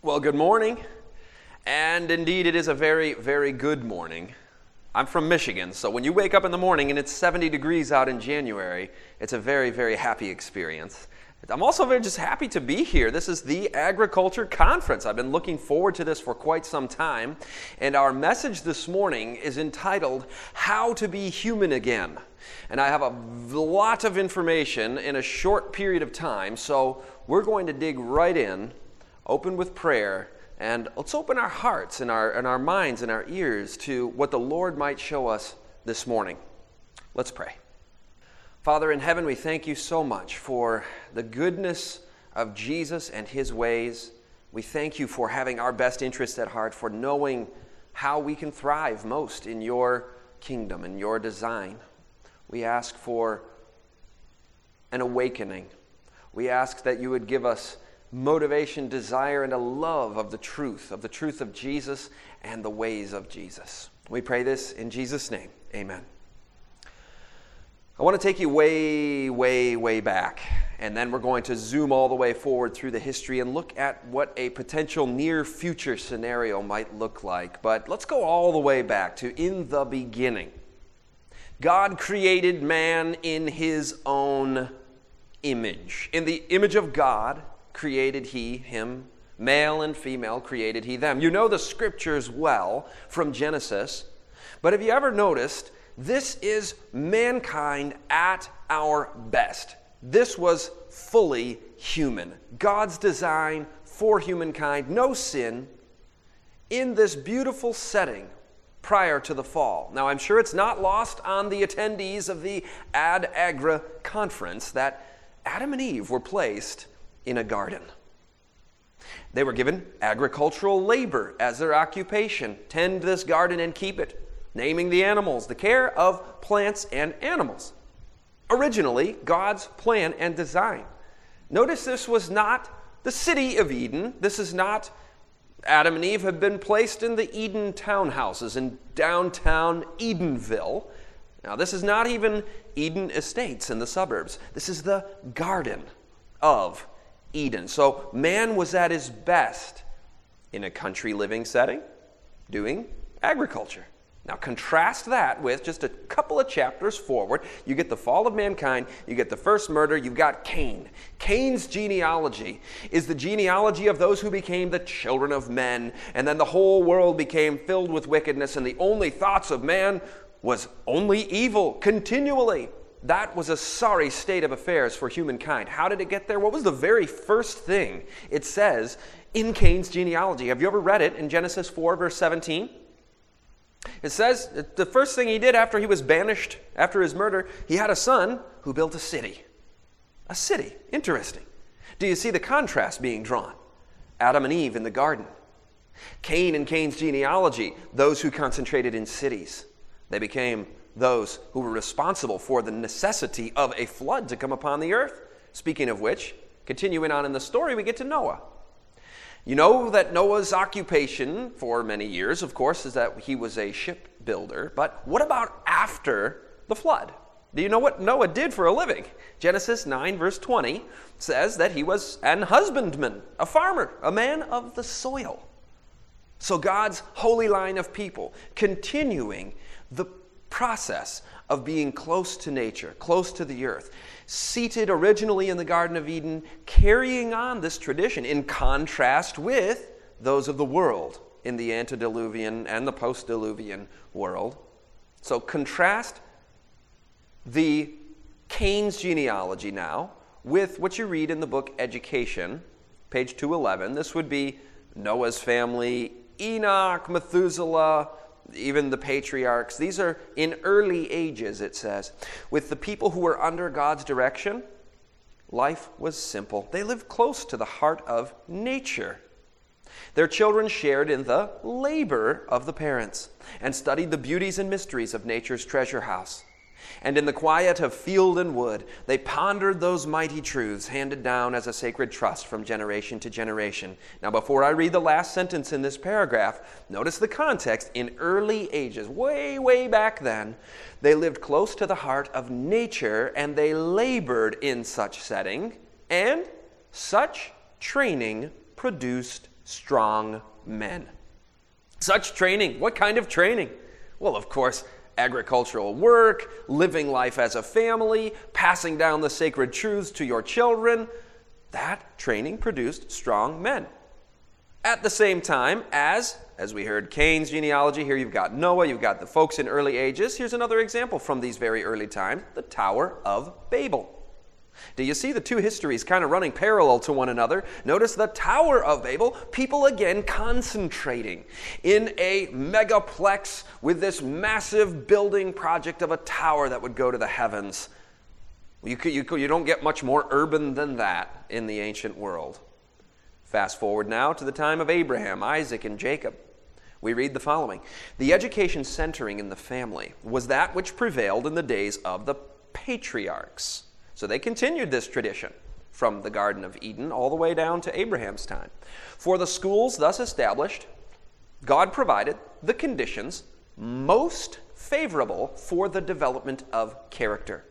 Well, good morning. And indeed, it is a very, very good morning. I'm from Michigan, so when you wake up in the morning and it's 70 degrees out in January, it's a very, very happy experience. I'm also very just happy to be here. This is the Agriculture Conference. I've been looking forward to this for quite some time. And our message this morning is entitled How to Be Human Again. And I have a lot of information in a short period of time, so we're going to dig right in open with prayer, and let's open our hearts and our, and our minds and our ears to what the Lord might show us this morning. Let's pray. Father in heaven, we thank you so much for the goodness of Jesus and his ways. We thank you for having our best interests at heart, for knowing how we can thrive most in your kingdom and your design. We ask for an awakening. We ask that you would give us motivation, desire, and a love of the truth, of the truth of Jesus and the ways of Jesus. We pray this in Jesus' name. Amen. I want to take you way, way, way back, and then we're going to zoom all the way forward through the history and look at what a potential near future scenario might look like. But let's go all the way back to in the beginning. God created man in his own image. In the image of God, created he him, male and female created he them. You know the scriptures well from Genesis, but have you ever noticed this is mankind at our best? This was fully human. God's design for humankind, no sin, in this beautiful setting prior to the fall. Now, I'm sure it's not lost on the attendees of the AdAgra conference that Adam and Eve were placed in a garden. They were given agricultural labor as their occupation tend this garden and keep it, naming the animals, the care of plants and animals. Originally, God's plan and design. Notice this was not the city of Eden. This is not Adam and Eve have been placed in the Eden townhouses in downtown Edenville. Now, this is not even Eden Estates in the suburbs. This is the garden of Eden. So man was at his best in a country living setting doing agriculture. Now, contrast that with just a couple of chapters forward. You get the fall of mankind, you get the first murder, you've got Cain. Cain's genealogy is the genealogy of those who became the children of men, and then the whole world became filled with wickedness, and the only thoughts of man was only evil continually that was a sorry state of affairs for humankind. How did it get there? What was the very first thing it says in Cain's genealogy? Have you ever read it in Genesis 4, verse 17? It says the first thing he did after he was banished, after his murder, he had a son who built a city. A city. Interesting. Do you see the contrast being drawn? Adam and Eve in the garden. Cain and Cain's genealogy, those who concentrated in cities. They became those who were responsible for the necessity of a flood to come upon the earth. Speaking of which, continuing on in the story, we get to Noah. You know that Noah's occupation for many years, of course, is that he was a shipbuilder. But what about after the flood? Do you know what Noah did for a living? Genesis 9, verse 20 says that he was an husbandman, a farmer, a man of the soil. So God's holy line of people continuing the process of being close to nature, close to the earth, seated originally in the Garden of Eden, carrying on this tradition in contrast with those of the world in the antediluvian and the postdiluvian world. So contrast the Cain's genealogy now with what you read in the book Education, page 211. This would be Noah's family, Enoch, Methuselah, even the patriarchs. These are in early ages, it says. With the people who were under God's direction, life was simple. They lived close to the heart of nature. Their children shared in the labor of the parents and studied the beauties and mysteries of nature's treasure house. And in the quiet of field and wood, they pondered those mighty truths handed down as a sacred trust from generation to generation. Now, before I read the last sentence in this paragraph, notice the context. In early ages, way, way back then, they lived close to the heart of nature and they labored in such setting, and such training produced strong men. Such training, what kind of training? Well, of course, agricultural work, living life as a family, passing down the sacred truths to your children. That training produced strong men. At the same time as, as we heard Cain's genealogy, here you've got Noah, you've got the folks in early ages. Here's another example from these very early times the Tower of Babel. Do you see the two histories kind of running parallel to one another? Notice the Tower of Babel, people again concentrating in a megaplex with this massive building project of a tower that would go to the heavens. You, you, you don't get much more urban than that in the ancient world. Fast forward now to the time of Abraham, Isaac, and Jacob. We read the following The education centering in the family was that which prevailed in the days of the patriarchs. So they continued this tradition from the Garden of Eden all the way down to Abraham's time. For the schools thus established, God provided the conditions most favorable for the development of character.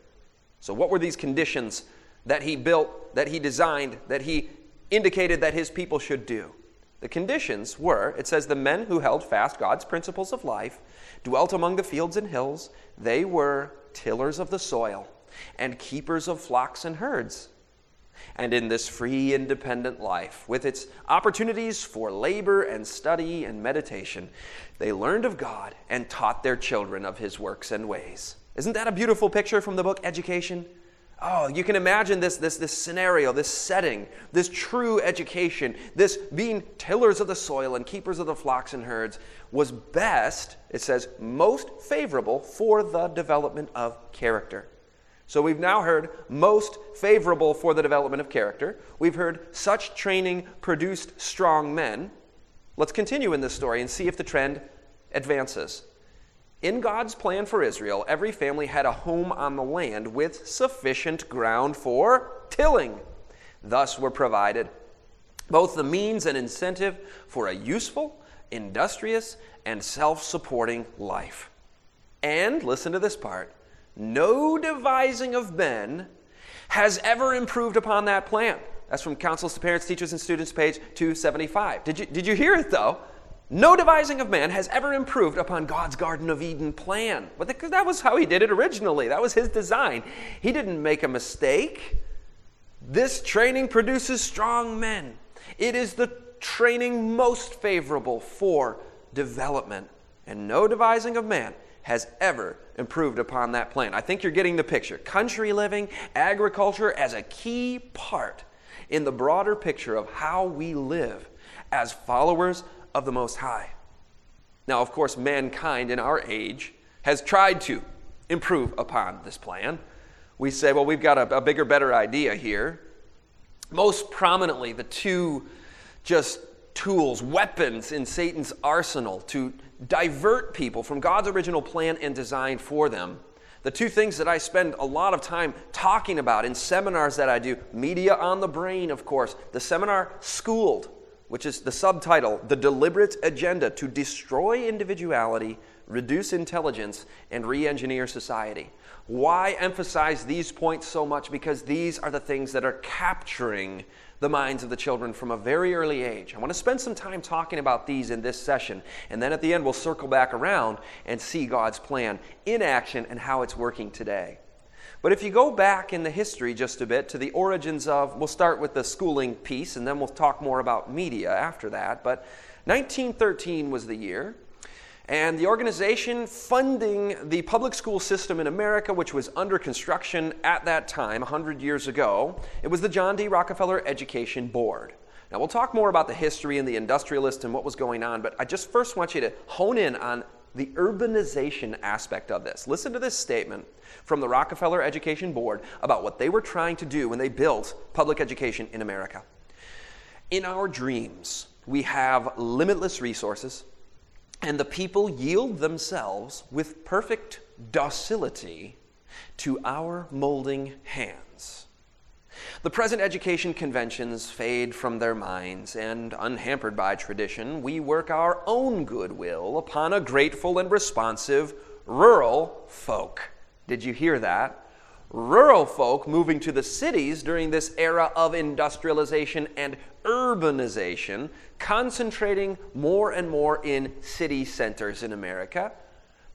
So, what were these conditions that he built, that he designed, that he indicated that his people should do? The conditions were it says, the men who held fast God's principles of life dwelt among the fields and hills, they were tillers of the soil and keepers of flocks and herds. And in this free, independent life, with its opportunities for labor and study and meditation, they learned of God and taught their children of His works and ways. Isn't that a beautiful picture from the book Education? Oh, you can imagine this, this, this scenario, this setting, this true education, this being tillers of the soil and keepers of the flocks and herds was best, it says, most favorable for the development of character. So we've now heard most favorable for the development of character. We've heard such training produced strong men. Let's continue in this story and see if the trend advances. In God's plan for Israel, every family had a home on the land with sufficient ground for tilling. Thus were provided both the means and incentive for a useful, industrious, and self supporting life. And listen to this part no devising of men has ever improved upon that plan. That's from Counsels to Parents, Teachers, and Students, page 275. Did you, did you hear it though? No devising of man has ever improved upon God's Garden of Eden plan. But that was how he did it originally. That was his design. He didn't make a mistake. This training produces strong men. It is the training most favorable for development. And no devising of man has ever improved upon that plan. I think you're getting the picture. Country living, agriculture as a key part in the broader picture of how we live as followers of the Most High. Now, of course, mankind in our age has tried to improve upon this plan. We say, well, we've got a, a bigger, better idea here. Most prominently, the two just tools, weapons in Satan's arsenal to divert people from God's original plan and design for them. The two things that I spend a lot of time talking about in seminars that I do Media on the Brain, of course, the seminar Schooled, which is the subtitle The Deliberate Agenda to Destroy Individuality, Reduce Intelligence, and Re Engineer Society. Why emphasize these points so much? Because these are the things that are capturing the minds of the children from a very early age. I want to spend some time talking about these in this session, and then at the end, we'll circle back around and see God's plan in action and how it's working today. But if you go back in the history just a bit to the origins of, we'll start with the schooling piece, and then we'll talk more about media after that. But 1913 was the year. And the organization funding the public school system in America, which was under construction at that time, 100 years ago, it was the John D. Rockefeller Education Board. Now, we'll talk more about the history and the industrialist and what was going on, but I just first want you to hone in on the urbanization aspect of this. Listen to this statement from the Rockefeller Education Board about what they were trying to do when they built public education in America. In our dreams, we have limitless resources and the people yield themselves with perfect docility to our molding hands. The present education conventions fade from their minds, and unhampered by tradition, we work our own goodwill upon a grateful and responsive rural folk. Did you hear that? Rural folk moving to the cities during this era of industrialization and urbanization, concentrating more and more in city centers in America.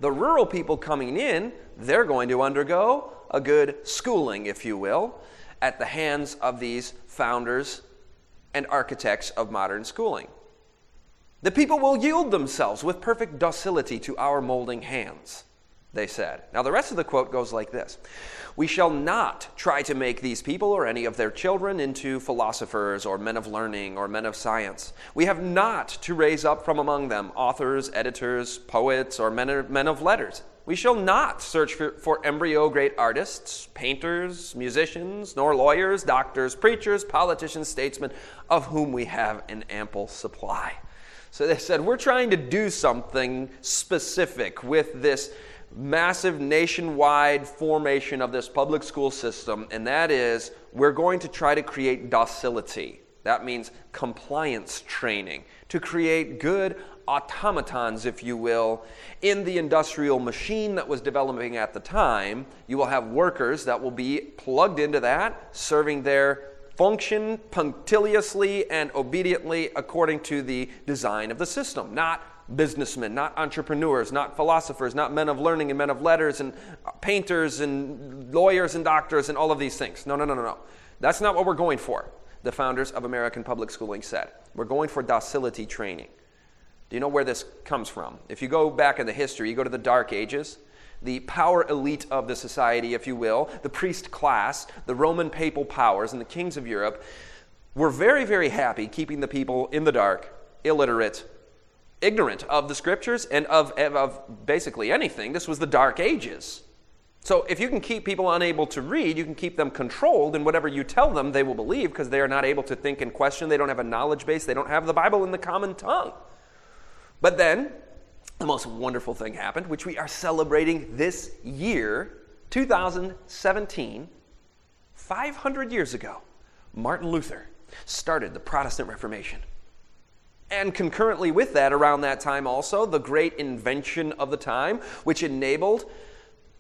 The rural people coming in, they're going to undergo a good schooling, if you will, at the hands of these founders and architects of modern schooling. The people will yield themselves with perfect docility to our molding hands, they said. Now, the rest of the quote goes like this We shall not try to make these people or any of their children into philosophers or men of learning or men of science. We have not to raise up from among them authors, editors, poets, or men of, letters. We shall not search for, for, embryo great artists, painters, musicians, nor lawyers, doctors, preachers, politicians, statesmen, of whom we have an ample supply. So they said, We're trying to do something specific with this massive nationwide formation of this public school system, and that is we're going to try to create docility. That means compliance training to create good automatons, if you will, in the industrial machine that was developing at the time. You will have workers that will be plugged into that, serving their function punctiliously and obediently according to the design of the system, not businessmen, not entrepreneurs, not philosophers, not men of learning and men of letters and painters and lawyers and doctors and all of these things. No, no, no, no, no. That's not what we're going for, the founders of American public schooling said. We're going for docility training. Do you know where this comes from? If you go back in the history, you go to the Dark Ages, the power elite of the society, if you will, the priest class, the Roman papal powers, and the kings of Europe were very, very happy keeping the people in the dark, illiterate, ignorant of the scriptures and of, of basically anything. This was the Dark Ages. So if you can keep people unable to read, you can keep them controlled, and whatever you tell them, they will believe because they are not able to think and question. They don't have a knowledge base, they don't have the Bible in the common tongue. But then, the most wonderful thing happened, which we are celebrating this year, 2017, 500 years ago. Martin Luther started the Protestant Reformation. And concurrently with that, around that time also, the great invention of the time, which enabled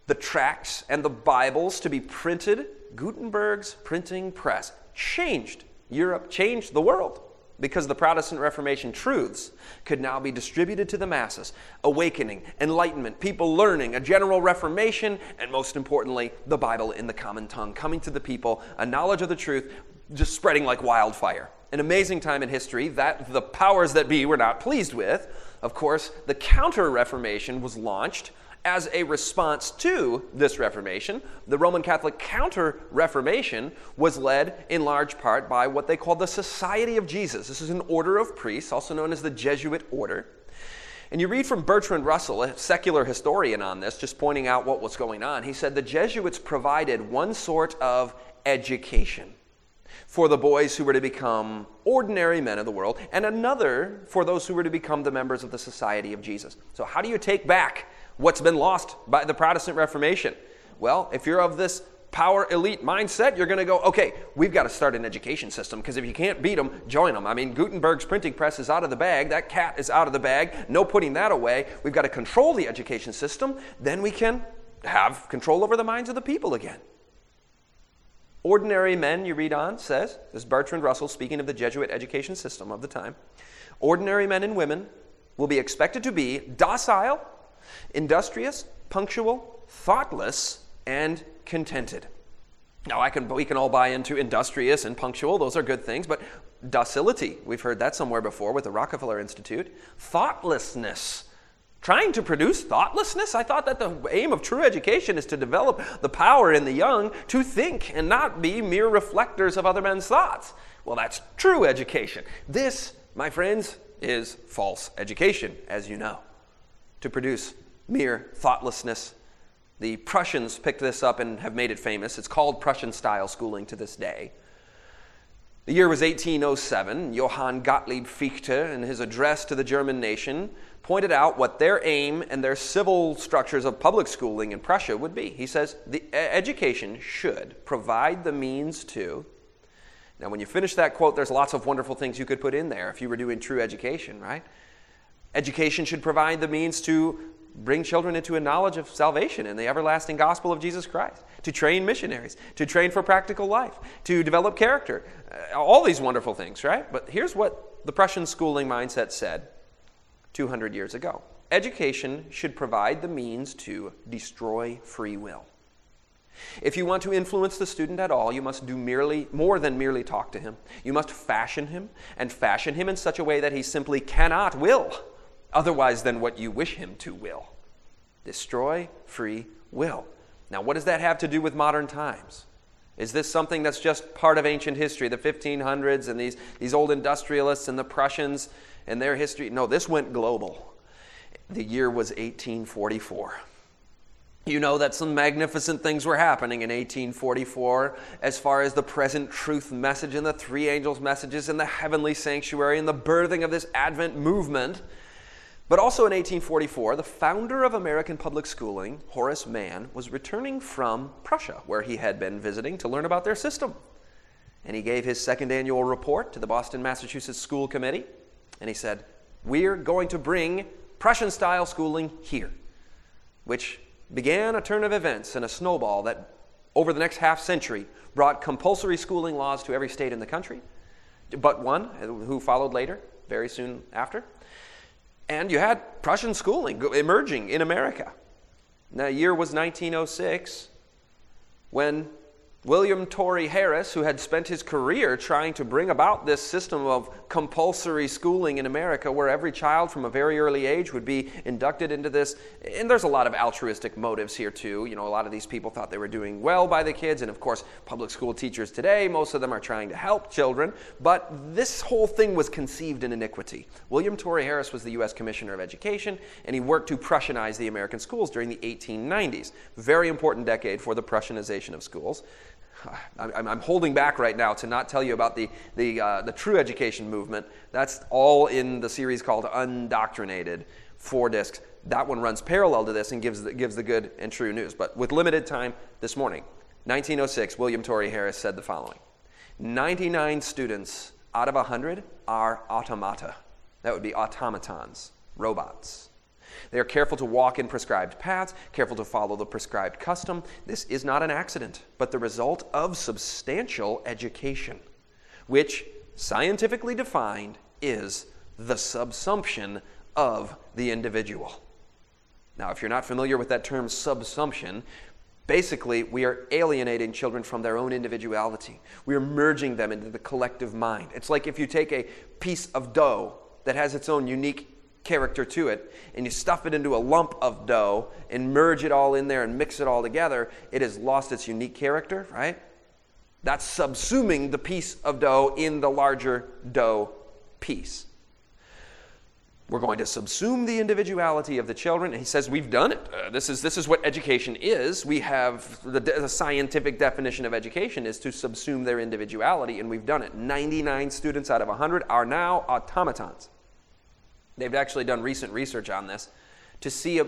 the tracts and the Bibles to be printed, Gutenberg's printing press changed Europe, changed the world because the Protestant Reformation truths could now be distributed to the masses. Awakening, enlightenment, people learning, a general reformation, and most importantly, the Bible in the common tongue, coming to the people, a knowledge of the truth just spreading like wildfire. An amazing time in history that the powers that be were not pleased with. Of course, the Counter Reformation was launched as a response to this Reformation, the Roman Catholic Counter Reformation was led in large part by what they called the Society of Jesus. This is an order of priests, also known as the Jesuit order. And you read from Bertrand Russell, a secular historian on this, just pointing out what was going on. He said the Jesuits provided one sort of education for the boys who were to become ordinary men of the world, and another for those who were to become the members of the Society of Jesus. So, how do you take back what's been lost by the Protestant Reformation? Well, if you're of this power elite mindset, you're going to go, okay, we've got to start an education system because if you can't beat them, join them. I mean, Gutenberg's printing press is out of the bag. That cat is out of the bag. No putting that away. We've got to control the education system. Then we can have control over the minds of the people again. Ordinary men, you read on, says, this is Bertrand Russell speaking of the Jesuit education system of the time. Ordinary men and women will be expected to be docile, industrious, punctual, thoughtless, and contented. Now, I can, we can all buy into industrious and punctual, those are good things, but docility, we've heard that somewhere before with the Rockefeller Institute. Thoughtlessness, trying to produce thoughtlessness? I thought that the aim of true education is to develop the power in the young to think and not be mere reflectors of other men's thoughts. Well, that's true education. This, my friends, is false education, as you know, to produce mere thoughtlessness. The Prussians picked this up and have made it famous. It's called Prussian style schooling to this day. The year was 1807. Johann Gottlieb Fichte, in his address to the German nation, pointed out what their aim and their civil structures of public schooling in Prussia would be. He says the education should provide the means to. Now, when you finish that quote, there's lots of wonderful things you could put in there if you were doing true education, right? Education should provide the means to bring children into a knowledge of salvation and the everlasting gospel of Jesus Christ, to train missionaries, to train for practical life, to develop character. Uh, all these wonderful things, right? But here's what the Prussian schooling mindset said 200 years ago education should provide the means to destroy free will. If you want to influence the student at all, you must do merely more than merely talk to him. You must fashion him and fashion him in such a way that he simply cannot will otherwise than what you wish him to will. Destroy free will. Now, what does that have to do with modern times? Is this something that's just part of ancient history, the 1500s and these, these old industrialists and the Prussians and their history? No, this went global. The year was 1844. You know that some magnificent things were happening in 1844 as far as the present truth message and the three angels' messages and the heavenly sanctuary and the birthing of this Advent movement. But also in 1844, the founder of American public schooling, Horace Mann, was returning from Prussia, where he had been visiting to learn about their system. And he gave his second annual report to the Boston, Massachusetts School Committee. And he said, We're going to bring Prussian style schooling here, which began a turn of events and a snowball that, over the next half century, brought compulsory schooling laws to every state in the country, but one uh, who followed later, very soon after. And you had Prussian schooling emerging in America. Now, year was 1906 when William Torrey Harris, who had spent his career trying to bring about this system of compulsory schooling in America, where every child from a very early age would be inducted into this. And there's a lot of altruistic motives here, too. You know, a lot of these people thought they were doing well by the kids. And of course, public school teachers today, most of them are trying to help children. But this whole thing was conceived in iniquity. William Torrey Harris was the U.S. Commissioner of Education, and he worked to Prussianize the American schools during the 1890s. Very important decade for the Prussianization of schools. I'm, holding back right now to not tell you about the, the, uh, the true education movement. That's all in the series called Undoctrinated, four discs. That one runs parallel to this and gives the, gives the good and true news. But with limited time this morning, 1906, William Torrey Harris said the following 99 students out of 100 are automata. That would be automatons, robots. They are careful to walk in prescribed paths, careful to follow the prescribed custom. This is not an accident, but the result of substantial education, which, scientifically defined, is the subsumption of the individual. Now, if you're not familiar with that term subsumption, basically we are alienating children from their own individuality. We are merging them into the collective mind. It's like if you take a piece of dough that has its own unique character to it, and you stuff it into a lump of dough and merge it all in there and mix it all together, it has lost its unique character, right? That's subsuming the piece of dough in the larger dough piece. We're going to subsume the individuality of the children. And he says, We've done it. Uh, this, is, this is what education is. We have the, the scientific definition of education is to subsume their individuality, and we've done it. 99 students out of 100 are now automatons. They've actually done recent research on this to see uh,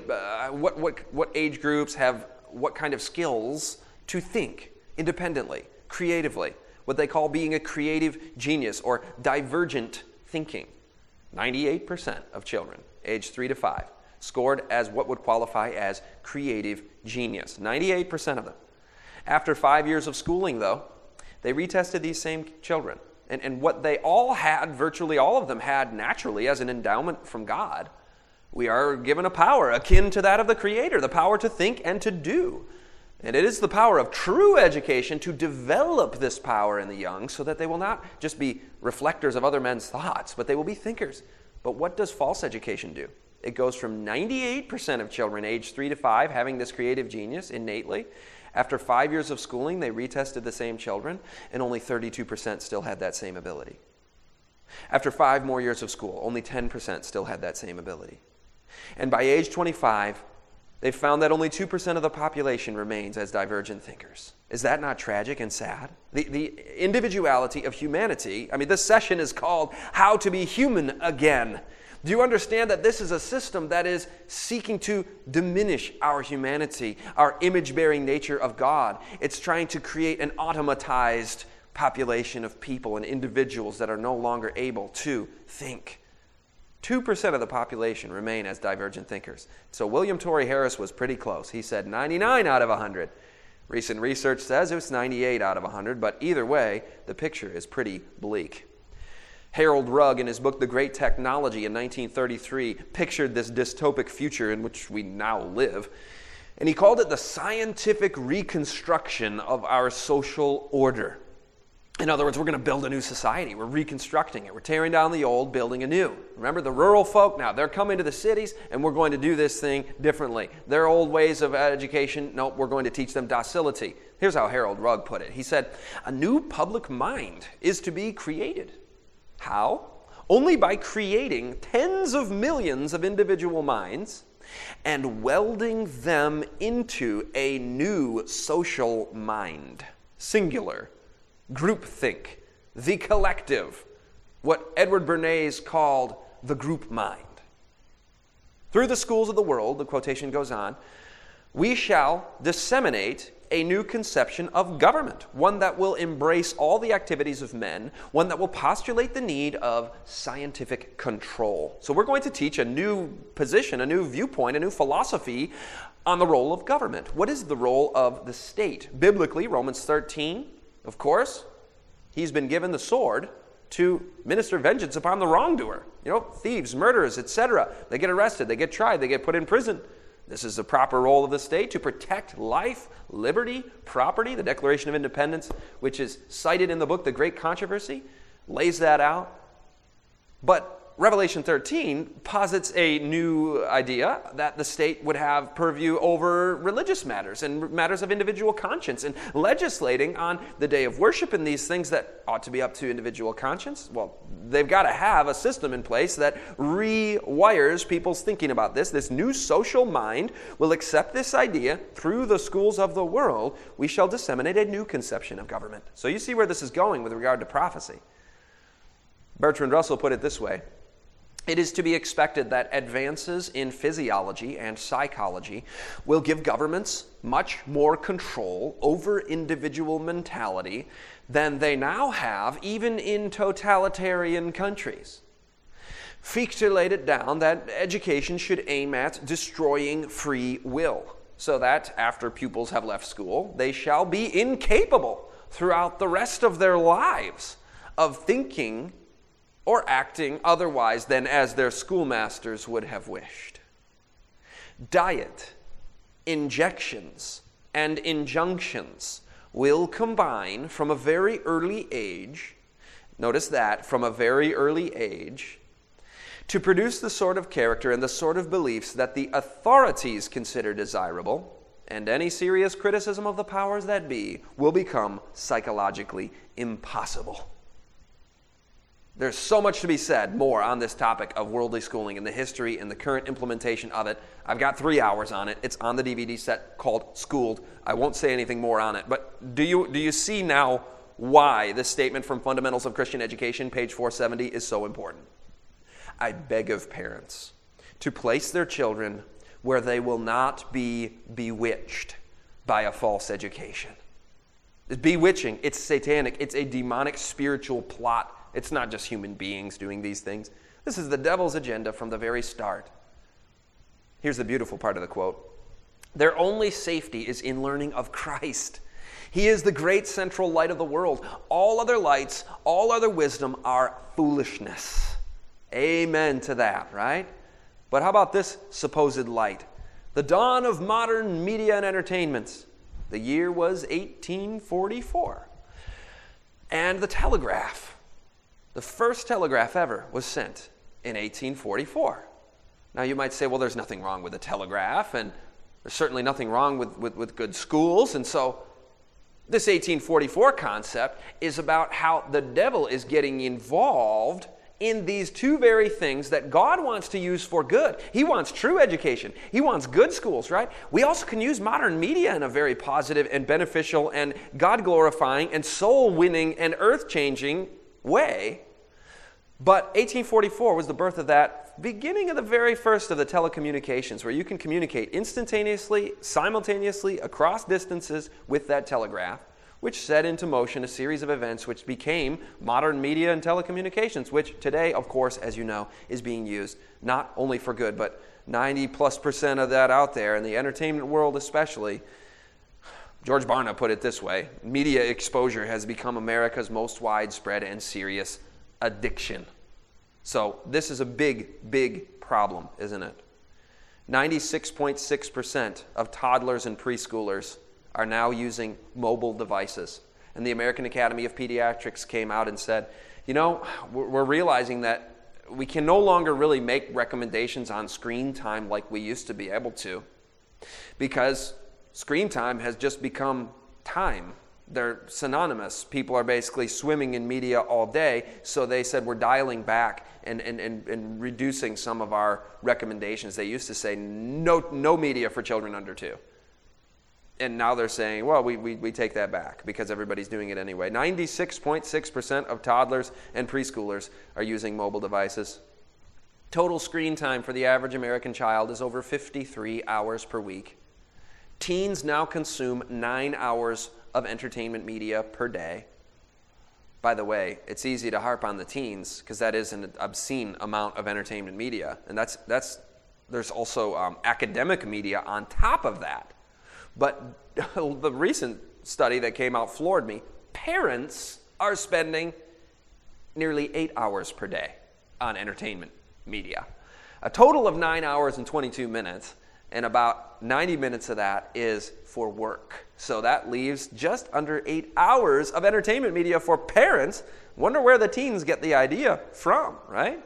what, what, what age groups have what kind of skills to think independently, creatively, what they call being a creative genius or divergent thinking. 98% of children aged 3 to 5 scored as what would qualify as creative genius. 98% of them. After five years of schooling, though, they retested these same children and, and what they all had, virtually all of them had naturally as an endowment from God. We are given a power akin to that of the Creator, the power to think and to do. And it is the power of true education to develop this power in the young so that they will not just be reflectors of other men's thoughts, but they will be thinkers. But what does false education do? It goes from 98% of children aged 3 to 5 having this creative genius innately after five years of schooling, they retested the same children, and only 32% still had that same ability. After five more years of school, only 10% still had that same ability. And by age 25, they found that only 2% of the population remains as divergent thinkers. Is that not tragic and sad? The, the individuality of humanity, I mean, this session is called How to Be Human Again. Do you understand that this is a system that is seeking to diminish our humanity, our image bearing nature of God? It's trying to create an automatized population of people and individuals that are no longer able to think. 2% of the population remain as divergent thinkers. So William Torrey Harris was pretty close. He said 99 out of 100. Recent research says it was 98 out of 100, but either way, the picture is pretty bleak. Harold Rugg, in his book The Great Technology in 1933, pictured this dystopic future in which we now live, and he called it the scientific reconstruction of our social order. In other words, we're going to build a new society. We're reconstructing it. We're tearing down the old, building a new. Remember the rural folk now, they're coming to the cities and we're going to do this thing differently. Their old ways of education, nope, we're going to teach them docility. Here's how Harold Rugg put it He said, A new public mind is to be created. How? Only by creating tens of millions of individual minds and welding them into a new social mind. Singular groupthink, the collective, what Edward Bernays called the group mind. Through the schools of the world, the quotation goes on, we shall disseminate a new conception of government, one that will embrace all the activities of men, one that will postulate the need of scientific control. So, we're going to teach a new position, a new viewpoint, a new philosophy on the role of government. What is the role of the state? Biblically, Romans 13 of course, he's been given the sword to minister vengeance upon the wrongdoer. You know, thieves, murderers, etc. They get arrested, they get tried, they get put in prison. This is the proper role of the state to protect life, liberty, property. The Declaration of Independence, which is cited in the book The Great Controversy, lays that out. But Revelation 13 posits a new idea that the state would have purview over religious matters and matters of individual conscience and legislating on the day of worship and these things that ought to be up to individual conscience. Well, they've got to have a system in place that rewires people's thinking about this. This new social mind will accept this idea through the schools of the world. We shall disseminate a new conception of government. So you see where this is going with regard to prophecy. Bertrand Russell put it this way it is to be expected that advances in physiology and psychology will give governments much more control over individual mentality than they now have, even in totalitarian countries. Fichte laid it down that education should aim at destroying free will, so that after pupils have left school, they shall be incapable throughout the rest of their lives of thinking or acting otherwise than as their schoolmasters would have wished. Diet, injections, and injunctions will combine from a very early age, notice that, from a very early age, to produce the sort of character and the sort of beliefs that the authorities consider desirable, and any serious criticism of the powers that be will become psychologically impossible. There's so much to be said more on this topic of worldly schooling and the history and the current implementation of it. I've got three hours on it. It's on the DVD set called Schooled. I won't say anything more on it. But do you, do you see now why this statement from Fundamentals of Christian Education, page 470, is so important? I beg of parents to place their children where they will not be bewitched by a false education. It's bewitching, it's satanic, it's a demonic spiritual plot it's not just human beings doing these things. This is the devil's agenda from the very start. Here's the beautiful part of the quote Their only safety is in learning of Christ. He is the great central light of the world. All other lights, all other wisdom are foolishness. Amen to that, right? But how about this supposed light? The dawn of modern media and entertainments. The year was 1844. And the telegraph. The first telegraph ever was sent in 1844. Now, you might say, well, there's nothing wrong with a telegraph, and there's certainly nothing wrong with, with, with, good schools. And so, this 1844 concept is about how the devil is getting involved in these two very things that God wants to use for good. He wants true education, He wants good schools, right? We also can use modern media in a very positive and beneficial and God glorifying and soul winning and earth changing way. But 1844 was the birth of that beginning of the very first of the telecommunications, where you can communicate instantaneously, simultaneously, across distances with that telegraph. which set into motion a series of events which became modern media and telecommunications, which today, of course, as you know, is being used not only for good, but 90 plus percent of that out there in the entertainment world, especially. George Barna put it this way media exposure has become America's most widespread and serious addiction. So, this is a big, big problem, isn't it? 96.6% of toddlers and preschoolers are now using mobile devices. And the American Academy of Pediatrics came out and said, you know, we're realizing that we can no longer really make recommendations on screen time like we used to be able to because screen time has just become time. They're synonymous. People are basically swimming in media all day, so they said we're dialing back and, and, and, and reducing some of our recommendations. They used to say no, no media for children under two and now they're saying, well, we, we, we take that back because everybody's doing it anyway. 96.6% of toddlers and preschoolers are using mobile devices. Total screen time for the average American child is over 53 hours per week. Teens now consume nine hours of entertainment media per day. By the way, it's easy to harp on the teens because that is an obscene amount of entertainment media. And that's, that's, there's also um, academic media on top of that. But the recent study that came out floored me. Parents are spending nearly eight hours per day on entertainment media. A total of nine hours and 22 minutes, and about 90 minutes of that is for work. So that leaves just under eight hours of entertainment media for parents. Wonder where the teens get the idea from, right?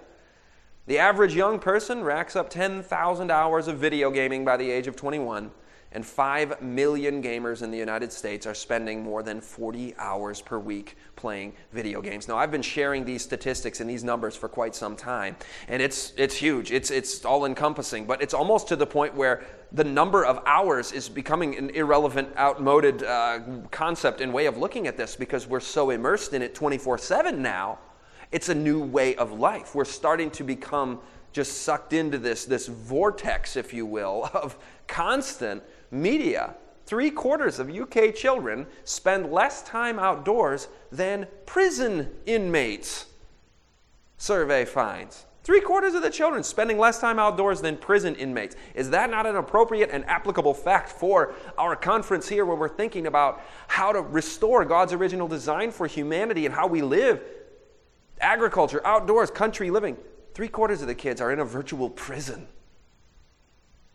The average young person racks up 10,000 hours of video gaming by the age of 21 and 5 million gamers in the United States are spending more than 40 hours per week playing video games. Now, I've been sharing these statistics and these numbers for quite some time, and it's, it's huge. It's, it's all encompassing, but it's almost to the point where the number of hours is becoming an irrelevant, outmoded uh, concept and way of looking at this because we're so immersed in it 24 7 now. It's a new way of life. We're starting to become just sucked into this, this vortex, if you will, of constant media. Three quarters of UK children spend less time outdoors than prison inmates. Survey finds. Three quarters of the children spending less time outdoors than prison inmates. Is that not an appropriate and applicable fact for our conference here where we're thinking about how to restore God's original design for humanity and how we live? Agriculture, outdoors, country living. Three quarters of the kids are in a virtual prison.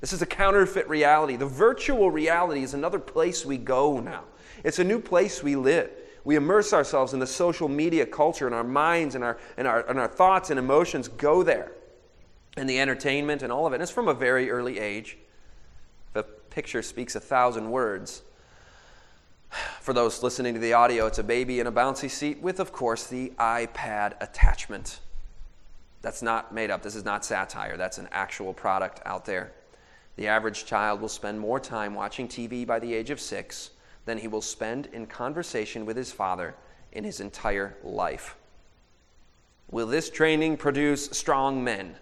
This is a counterfeit reality. The virtual reality is another place we go now. It's a new place we live. We immerse ourselves in the social media culture, and our minds and our, and our, and our thoughts and emotions go there. And the entertainment and all of it. And it's from a very early age. The picture speaks a thousand words. For those listening to the audio, it's a baby in a bouncy seat with, of course, the iPad attachment. That's not made up. This is not satire. That's an actual product out there. The average child will spend more time watching TV by the age of six than he will spend in conversation with his father in his entire life. Will this training produce strong men?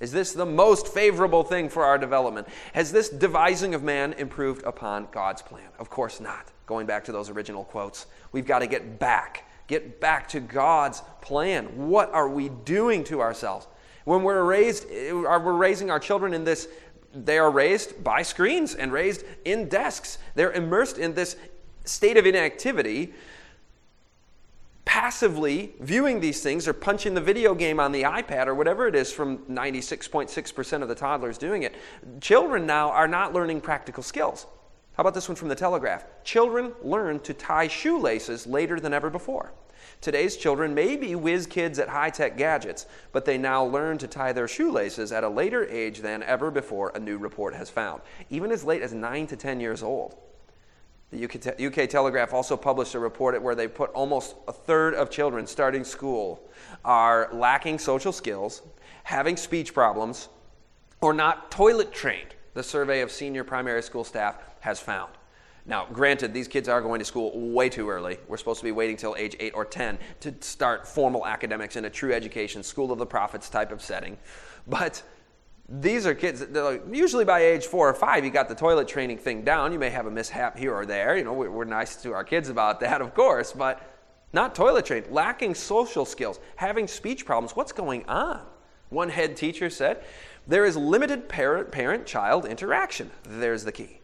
Is this the most favorable thing for our development? Has this devising of man improved upon God's plan? Of course not. Going back to those original quotes, we've got to get back, get back to God's plan. What are we doing to ourselves? When we're raised, uh, we're raising our children in this they are raised by screens and raised in desks. They're immersed in this state of inactivity, passively viewing these things or punching the video game on the iPad or whatever it is from 96.6% of the toddlers doing it. Children now are not learning practical skills. How about this one from the Telegraph? Children learn to tie shoelaces later than ever before. Today's children may be whiz kids at high tech gadgets, but they now learn to tie their shoelaces at a later age than ever before, a new report has found, even as late as 9 to 10 years old. The UK, UK Telegraph also published a report where they put almost a third of children starting school are lacking social skills, having speech problems, or not toilet trained, the survey of senior primary school staff has found. Now, granted, these kids are going to school way too early. We're supposed to be waiting till age 8 or 10 to start formal academics in a true education, school of the prophets type of setting. But these are kids like, usually by age four or five you got the toilet training thing down. You may have a mishap here or there. You know we're, we're nice to our kids about that of course but not toilet trained lacking social skills having speech problems. What's going on? One head teacher said there is limited parent parent child interaction. There's the key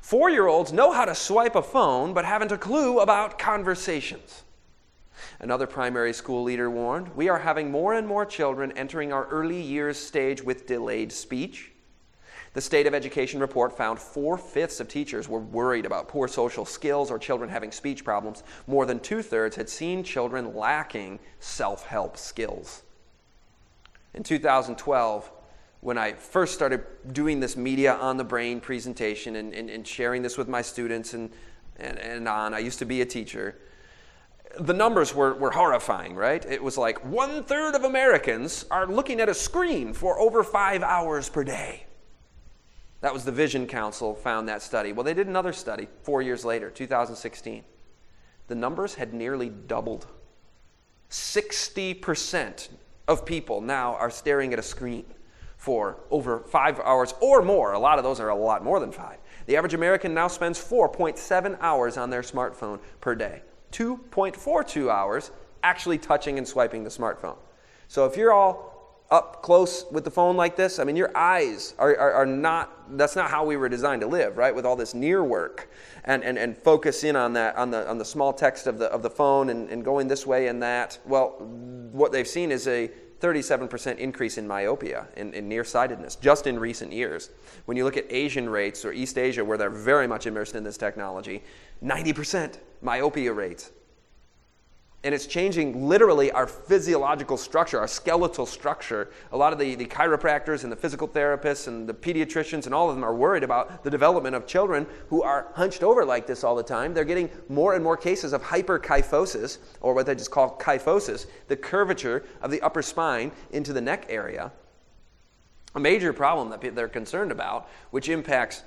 four year olds know how to swipe a phone but haven't a clue about conversations Another primary school leader warned We are having more and more children entering our early years stage with delayed speech. The State of Education report found four fifths of teachers were worried about poor social skills or children having speech problems. More than two thirds had seen children lacking self help skills. In 2012, when I first started doing this media on the brain presentation and, and, and sharing this with my students and, and, and on, I used to be a teacher the numbers were, were horrifying, right? It was like one third of Americans are looking at a screen for over five hours per day. That was the Vision Council found that study. Well, they did another study four years later, 2016. The numbers had nearly doubled. 60% of people now are staring at a screen for over five hours or more. A lot of those are a lot more than five. The average American now spends 4.7 hours on their smartphone per day. 2.42 hours actually touching and swiping the smartphone. So if you're all up close with the phone like this, I mean, your eyes are, are, are, not, that's not how we were designed to live, right? With all this near work and, and, and focus in on that, on the, on the small text of the, of the phone and, and going this way and that. Well, what they've seen is a 37% increase in myopia, in, in nearsightedness, just in recent years. When you look at Asian rates or East Asia, where they're very much immersed in this technology, 90% myopia rates. And it's changing literally our physiological structure, our skeletal structure. A lot of the, the chiropractors and the physical therapists and the pediatricians and all of them are worried about the development of children who are hunched over like this all the time. They're getting more and more cases of hyperkyphosis, or what they just call kyphosis, the curvature of the upper spine into the neck area. A major problem that they're concerned about, which impacts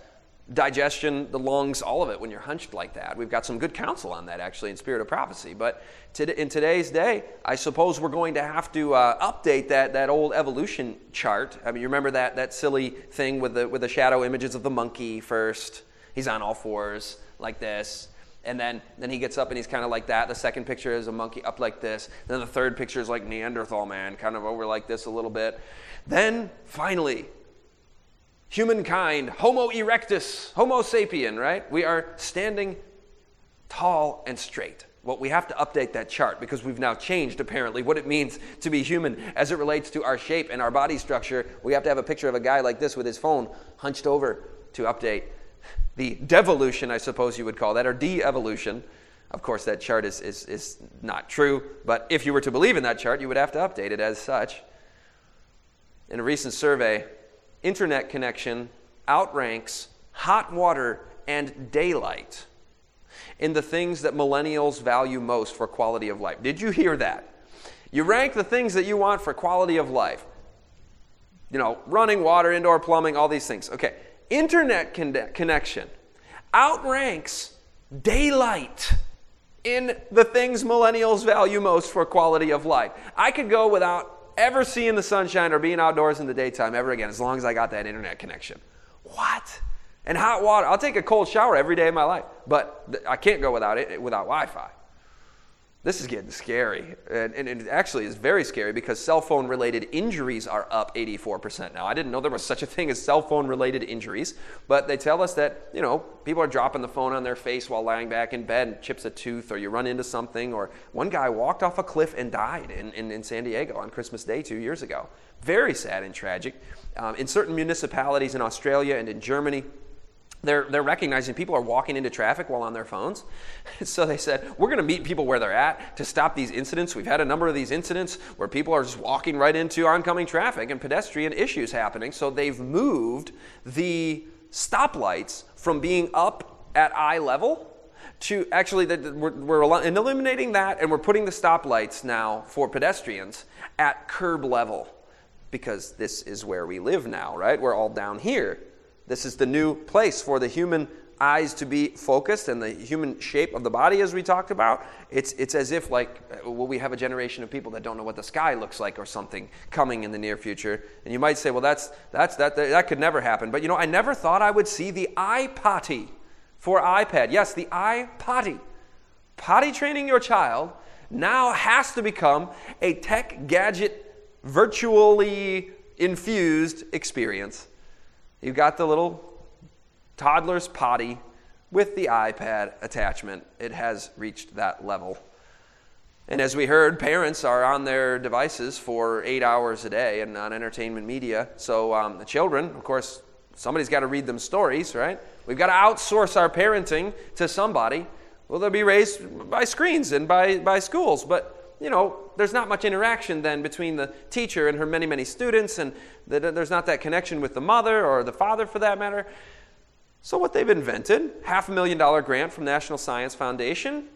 digestion, the lungs, all of it when you're hunched like that. We've got some good counsel on that actually in Spirit of Prophecy. But in today's day, I suppose we're going to have to uh, update that, that old evolution chart. I mean, you remember that, that silly thing with the, with the shadow images of the monkey first? He's on all fours like this. And then, then he gets up and he's kind of like that. The second picture is a monkey up like this. Then the third picture is like Neanderthal man, kind of over like this a little bit. Then finally, humankind, Homo erectus, Homo sapien, right? We are standing tall and straight. Well, we have to update that chart because we've now changed apparently what it means to be human as it relates to our shape and our body structure. We have to have a picture of a guy like this with his phone hunched over to update the devolution, I suppose you would call that, or de evolution. Of course, that chart is, is, is not true, but if you were to believe in that chart, you would have to update it as such. In a recent survey, internet connection outranks hot water and daylight in the things that millennials value most for quality of life. Did you hear that? You rank the things that you want for quality of life. You know, running water, indoor plumbing, all these things. Okay. Internet con- connection outranks daylight in the things millennials value most for quality of life. I could go without ever seeing the sunshine or being outdoors in the daytime ever again as long as I got that internet connection. What? And hot water. I'll take a cold shower every day of my life, but I can't go without it without Wi Fi. This is getting scary. And, and, it actually is very scary because cell phone related injuries are up 84% now. I didn't know there was such a thing as cell phone related injuries, but they tell us that, you know, people are dropping the phone on their face while lying back in bed and chips a tooth, or you run into something, or one guy walked off a cliff and died in, in, in San Diego on Christmas Day two years ago. Very sad and tragic. Um, in certain municipalities in Australia and in Germany, they're, they're recognizing people are walking into traffic while on their phones. So they said, we're going to meet people where they're at to stop these incidents. We've had a number of these incidents where people are just walking right into oncoming traffic and pedestrian issues happening. So they've moved the stoplights from being up at eye level to actually, we're, we're eliminating that and we're putting the stoplights now for pedestrians at curb level because this is where we live now, right? We're all down here. This is the new place for the human eyes to be focused and the human shape of the body, as we talked about, it's, it's as if, like, uh, well, we have a generation of people that don't know what the sky looks like or something coming in the near future. And you might say, well, that's, that's, that, that could never happen. But you know, I never thought I would see the iPotty for iPad. Yes, the iPotty. Potty training your child now has to become a tech gadget, virtually infused experience. You've got the little toddler's potty with the iPad attachment. It has reached that level. And as we heard, parents are on their devices for eight hours a day and on entertainment media. So um, the children, of course, somebody's got to read them stories, right? We've got to outsource our parenting to somebody. Well, they'll be raised by screens and by, by schools. But, you know, there's not much interaction then between the teacher and her many, many students, and there's not that connection with the mother or the father for that matter. So, what they've invented, half a million dollar grant from National Science Foundation,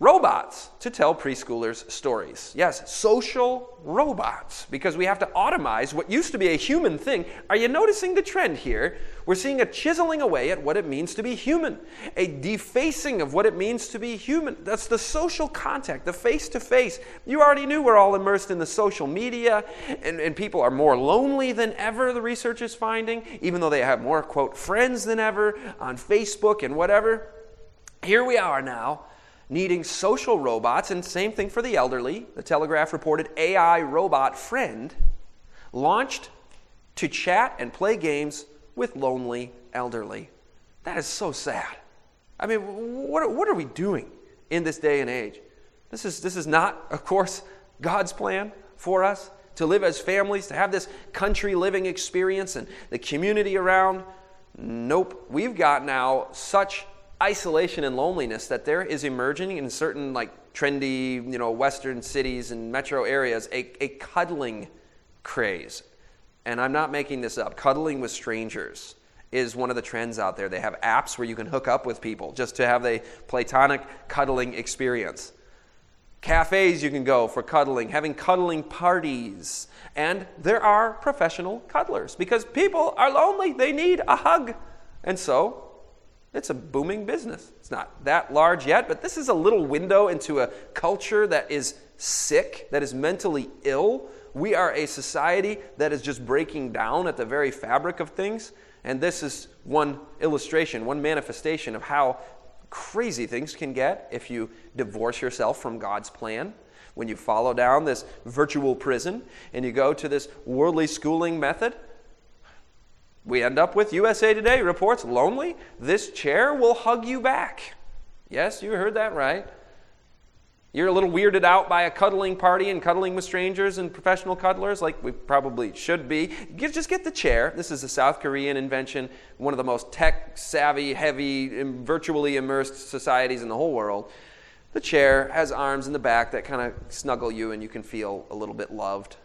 robots to tell preschoolers stories. Yes, social robots, because we have to automize what used to be a human thing. Are you noticing the trend here? We're seeing a chiseling away at what it means to be human, a defacing of what it means to be human. That's the social contact, the face to face. You already knew we're all immersed in the social media, and, and people are more lonely than ever, the research is finding, even though they have more, quote, friends than ever on Facebook and whatever. Here we are now needing social robots, and same thing for the elderly. The Telegraph reported AI robot friend launched to chat and play games with lonely elderly. That is so sad. I mean, what, what are we doing in this day and age? This is, this is not, of course, God's plan for us to live as families, to have this country living experience and the community around. Nope. We've got now such isolation and loneliness that there is emerging in certain like trendy, you know, western cities and metro areas a, a cuddling craze. And I'm not making this up. Cuddling with strangers is one of the trends out there. They have apps where you can hook up with people just to have a platonic cuddling experience. Cafes you can go for cuddling, having cuddling parties. And there are professional cuddlers because people are lonely. They need a hug. And so it's a booming business. It's not that large yet, but this is a little window into a culture that is sick, that is mentally ill. We are a society that is just breaking down at the very fabric of things. And this is one illustration, one manifestation of how crazy things can get if you divorce yourself from God's plan. When you follow down this virtual prison and you go to this worldly schooling method, we end up with USA Today reports lonely, this chair will hug you back. Yes, you heard that right. You're a little weirded out by a cuddling party and cuddling with strangers and professional cuddlers, like we probably should be. Just get the chair. This is a South Korean invention, one of the most tech savvy, heavy, virtually immersed societies in the whole world. The chair has arms in the back that kind of snuggle you, and you can feel a little bit loved.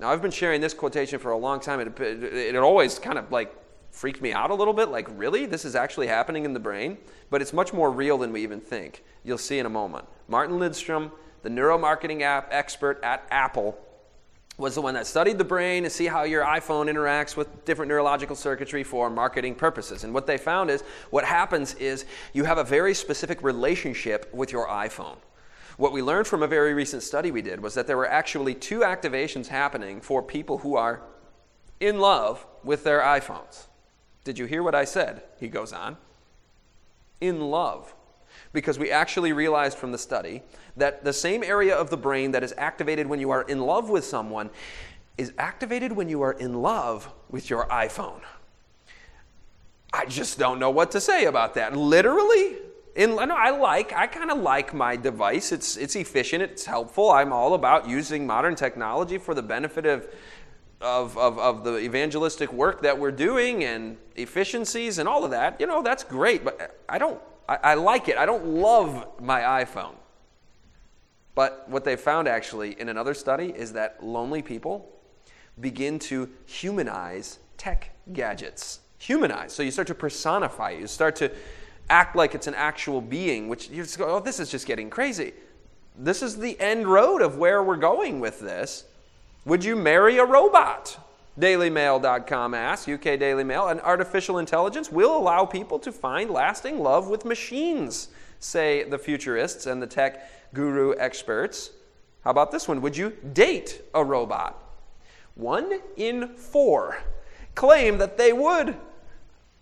Now, I've been sharing this quotation for a long time. It, it, it, always kind of like freaked me out a little bit. Like, really? This is actually happening in the brain? But it's much more real than we even think. You'll see in a moment. Martin Lindstrom, the neuromarketing app expert at Apple, was the one that studied the brain to see how your iPhone interacts with different neurological circuitry for marketing purposes. And what they found is what happens is you have a very specific relationship with your iPhone. What we learned from a very recent study we did was that there were actually two activations happening for people who are in love with their iPhones. Did you hear what I said? He goes on. In love. Because we actually realized from the study that the same area of the brain that is activated when you are in love with someone is activated when you are in love with your iPhone. I just don't know what to say about that. Literally, in, no, I like, I kind of like my device. It's, it's efficient, it's helpful. I'm all about using modern technology for the benefit of, of, of, of the evangelistic work that we're doing and efficiencies and all of that. You know, that's great, but I don't, I, I like it. I don't love my iPhone. But what they found actually in another study is that lonely people begin to humanize tech gadgets. Humanize. So you start to personify, you start to act like it's an actual being, which you just go, oh, this is just getting crazy. This is the end road of where we're going with this. Would you marry a robot? DailyMail.com asks, UK Daily Mail, an artificial intelligence will allow people to find lasting love with machines, say the futurists and the tech guru experts. How about this one? Would you date a robot? One in four claim that they would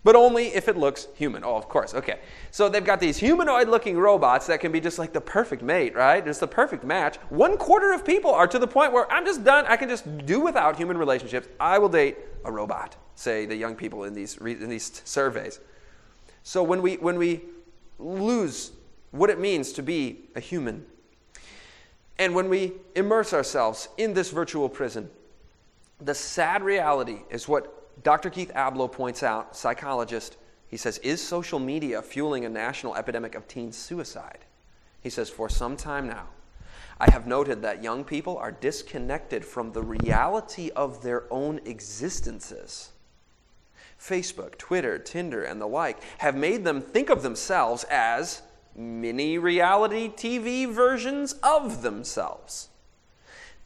but only if it looks human. Oh, of course. Okay. So they've got these humanoid looking robots that can be just like the perfect mate, right? Just the perfect match. One quarter of people are to the point where I'm just done. I can just do without human relationships. I will date a robot, say the young people in these, in these surveys. So when we, when we lose what it means to be a human, and when we immerse ourselves in this virtual prison, the sad reality is what Dr. Keith Ablow points out, psychologist, he says, Is social media fueling a national epidemic of teen suicide? He says, For some time now, I have noted that young people are disconnected from the reality of their own existences. Facebook, Twitter, Tinder, and the like have made them think of themselves as mini reality TV versions of themselves.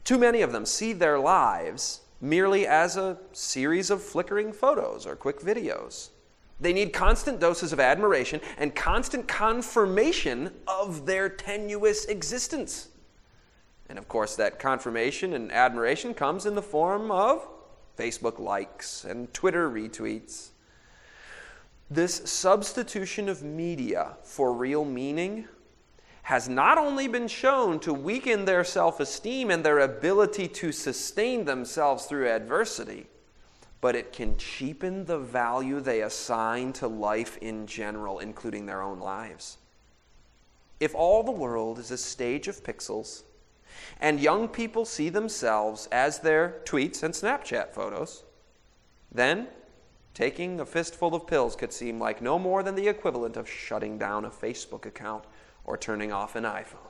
Too many of them see their lives merely as a series of flickering photos or quick videos. They need constant doses of admiration and constant confirmation of their tenuous existence. And of course, that confirmation and admiration comes in the form of Facebook likes and Twitter retweets. This substitution of media for real meaning has not only been shown to weaken their self esteem and their ability to sustain themselves through adversity, but it can cheapen the value they assign to life in general, including their own lives. If all the world is a stage of pixels, and young people see themselves as their tweets and Snapchat photos, then taking a fistful of pills could seem like no more than the equivalent of shutting down a Facebook account or turning off an iPhone.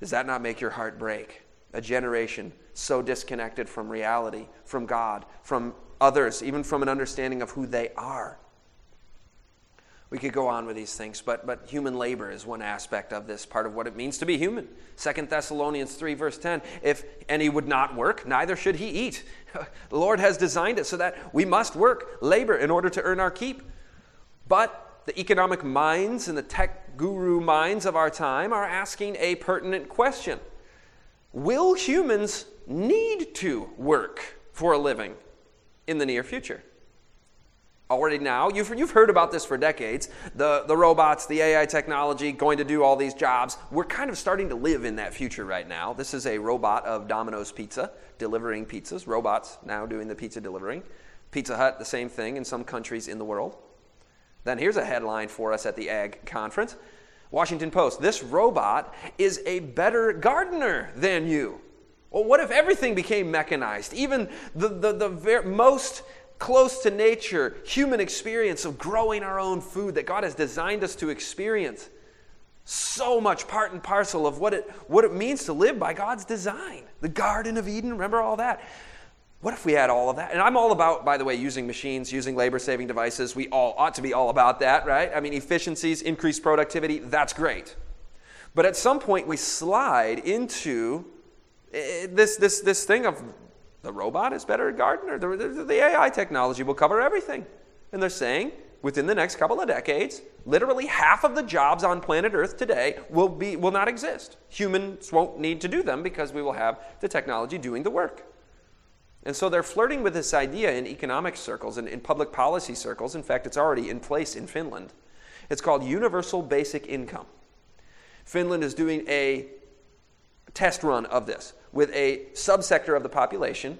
Does that not make your heart break? A generation so disconnected from reality, from God, from others, even from an understanding of who they are. We could go on with these things, but, but human labor is one aspect of this, part of what it means to be human. Second Thessalonians 3, verse 10 If any would not work, neither should he eat. the Lord has designed it so that we must work, labor, in order to earn our keep. But the economic minds and the tech guru minds of our time are asking a pertinent question Will humans need to work for a living in the near future? Already now, you've, you've heard about this for decades. The, the robots, the AI technology going to do all these jobs. We're kind of starting to live in that future right now. This is a robot of Domino's Pizza delivering pizzas, robots now doing the pizza delivering. Pizza Hut, the same thing in some countries in the world. Then here's a headline for us at the Ag Conference Washington Post This robot is a better gardener than you. Well, what if everything became mechanized? Even the, the, the ver- most close to nature human experience of growing our own food that God has designed us to experience. So much part and parcel of what it, what it means to live by God's design. The Garden of Eden, remember all that? What if we had all of that? And I'm all about, by the way, using machines, using labor saving devices. We all ought to be all about that, right? I mean, efficiencies, increased productivity, that's great. But at some point, we slide into eh, this, this, this thing of the robot is better at gardener. The, the, the AI technology will cover everything. And they're saying within the next couple of decades, literally half of the jobs on planet Earth today will, be, will not exist. Humans won't need to do them because we will have the technology doing the work. And so they're flirting with this idea in economic circles and in public policy circles. In fact, it's already in place in Finland. It's called universal basic income. Finland is doing a test run of this with a subsector of the population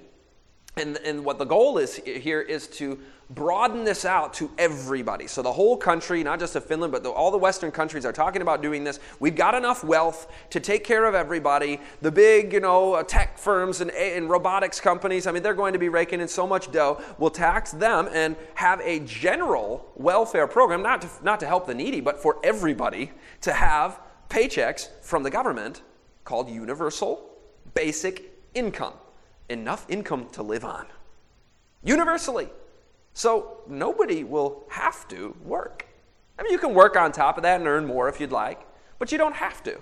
and, and what the goal is here is to broaden this out to everybody. So the whole country, not just of Finland, but the, all the Western countries are talking about doing this. We've got enough wealth to take care of everybody. The big, you know, uh, tech firms and, and robotics companies, I mean, they're going to be raking in so much dough. We'll tax them and have a general welfare program, not to, not to help the needy, but for everybody to have paychecks from the government called universal basic income enough income to live on universally. So nobody will have to work. I mean, you can work on top of that and earn more if you'd like, but you don't have to.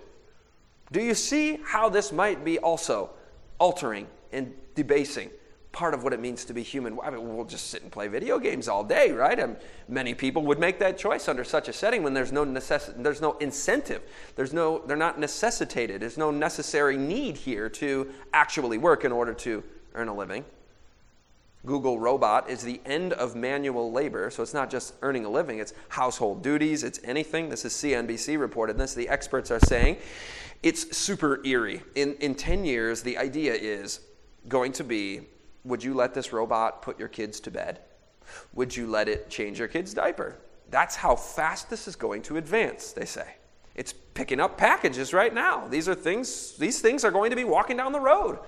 Do you see how this might be also altering and debasing part of what it means to be human. I mean, we'll just sit and play video games all day, right? And many people would make that choice under such a setting when there's no necess- there's no incentive. There's no they're not necessitated. There's no necessary need here to actually work in order to earn a living. Google Robot is the end of manual labor, so it's not just earning a living, it's household duties, it's anything. This is CNBC reported this. The experts are saying it's super eerie. In, in 10 years, the idea is going to be would you let this robot put your kids to bed? Would you let it change your kid's diaper? That's how fast this is going to advance, they say. It's picking up packages right now. These are things, these things are going to be walking down the road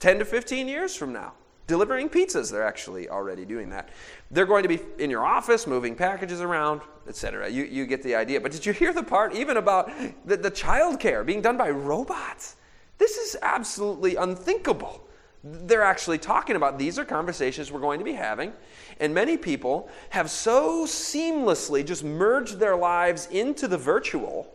10 to 15 years from now. Delivering pizzas, they're actually already doing that. They're going to be in your office, moving packages around, etc. You, you get the idea. But did you hear the part even about the, the being done by robots? This is absolutely unthinkable they're actually talking about these are conversations we're going to be having. And many people have so seamlessly just merged their lives into the virtual,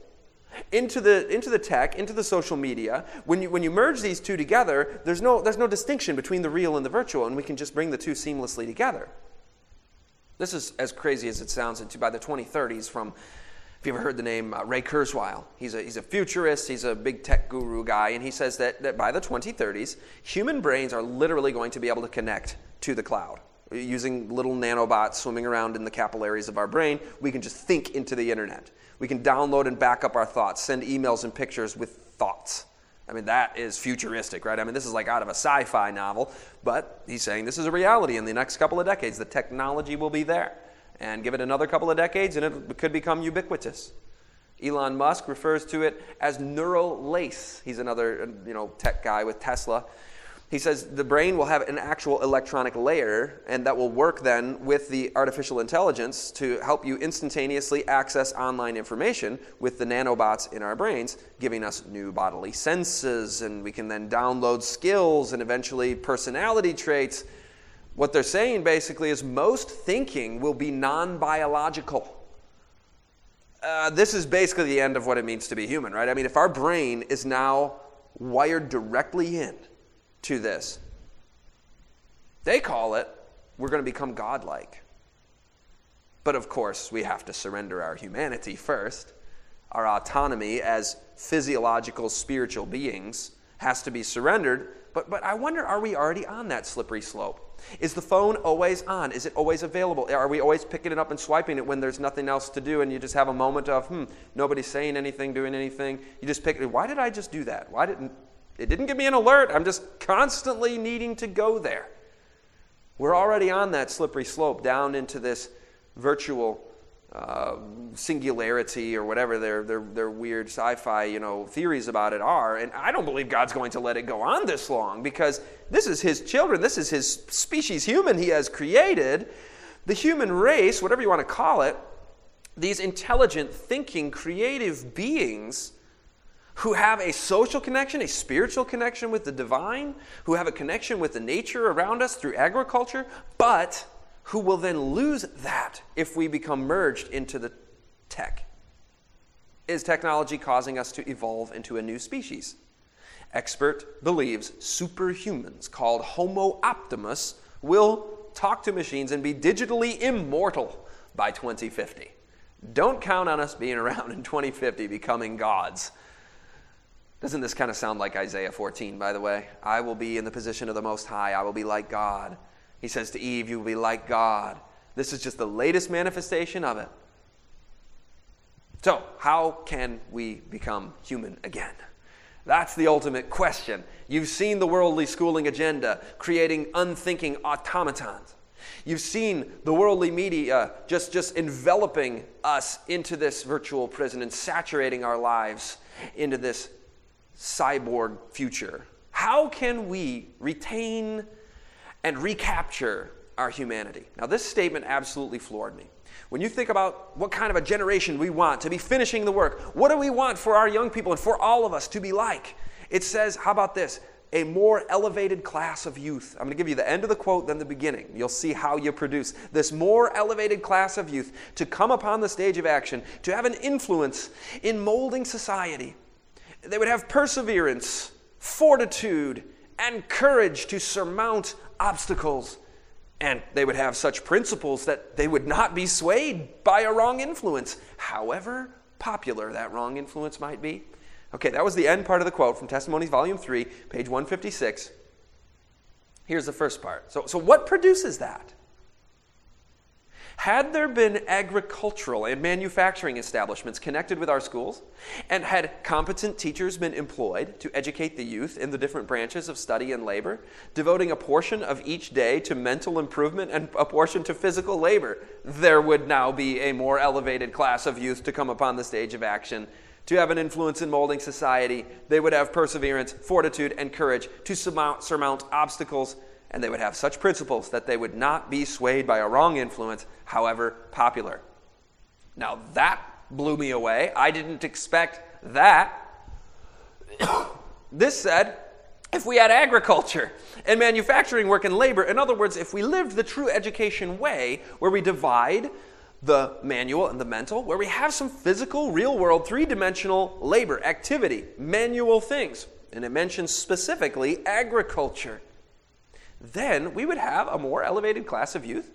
into the, into the tech, into the social media. When you, when you merge these two together, there's no, there's no distinction between the real and the virtual, and we can just bring the two seamlessly together. This is as crazy as it sounds. Into by the 2030s, from if you ever heard the name uh, Ray Kurzweil, he's a, he's a futurist, he's a big tech guru guy, and he says that, that by the 2030s, human brains are literally going to be able to connect to the cloud. Using little nanobots swimming around in the capillaries of our brain, we can just think into the internet. We can download and back up our thoughts, send emails and pictures with thoughts. I mean, that is futuristic, right? I mean, this is like out of a sci fi novel, but he's saying this is a reality in the next couple of decades. The technology will be there and give it another couple of decades and it could become ubiquitous. Elon Musk refers to it as neural lace. He's another you know, tech guy with Tesla. He says the brain will have an actual electronic layer, and that will work then with the artificial intelligence to help you instantaneously access online information with the nanobots in our brains, giving us new bodily senses, and we can then download skills and eventually personality traits what they're saying basically is most thinking will be non biological. Uh, this is basically the end of what it means to be human, right? I mean, if our brain is now wired directly in to this, they call it we're going to become godlike. But of course, we have to surrender our humanity first. Our autonomy as physiological spiritual beings has to be surrendered. But, but I wonder are we already on that slippery slope? Is the phone always on? Is it always available? Are we always picking it up and swiping it when there's nothing else to do and you just have a moment of, hmm, nobody's saying anything, doing anything? You just pick it. Why did I just do that? Why didn't it didn't give me an alert? I'm just constantly needing to go there. We're already on that slippery slope down into this virtual uh, singularity or whatever their, their, their weird sci-fi you know theories about it are. And i don't believe god's going to let it go on this long because this is his children. This is his species human he has created. The human race whatever you want to call it these intelligent thinking creative beings who have a social connection, a spiritual connection with the divine, who have a connection with the nature around us through agriculture, but who will then lose that if we become merged into the tech. Is technology causing us to evolve into a new species? Expert believes superhumans called Homo Optimus will talk to machines and be digitally immortal by 2050. Don't count on us being around in 2050 becoming gods. Doesn't this kind of sound like Isaiah 14, by the way? I will be in the position of the Most High, I will be like God. He says to Eve, You will be like God. This is just the latest manifestation of it. So, how can we become human again? That's the ultimate question. You've seen the worldly schooling agenda creating unthinking automatons. You've seen the worldly media just, just enveloping us into this virtual prison and saturating our lives into this cyborg future. How can we retain and recapture our humanity. Now, this statement absolutely floored me. When you think about what kind of a generation we want to be finishing the work, what do we want for our young people and for all of us to be like? It says, how about this? A more elevated class of youth. I'm going to give you the end of the quote, then the beginning. You'll see how you produce this more elevated class of youth to come upon the stage of action, to have an influence in molding society. They would have perseverance, fortitude, and courage to surmount obstacles. And they would have such principles that they would not be swayed by a wrong influence, however popular that wrong influence might be. Okay, that was the end part of the quote from Testimonies, Volume 3, page 156. Here's the first part. So, so what produces that? Had there been agricultural and manufacturing establishments connected with our schools, and had competent teachers been employed to educate the youth in the different branches of study and labor, devoting a portion of each day to mental improvement and a portion to physical labor, there would now be a more elevated class of youth to come upon the stage of action to have an influence in molding society. They would have perseverance, fortitude, and courage to surmount, surmount obstacles and they would have such principles that they would not be swayed by a wrong influence, however popular. Now that blew me away. I didn't expect that. this said, if we had agriculture and manufacturing work and labor, in other words, if we lived the true education way, where we divide the manual and the mental, where we have some physical, real world, three dimensional labor, activity, manual things, and it mentions specifically agriculture then we would have a more elevated class of youth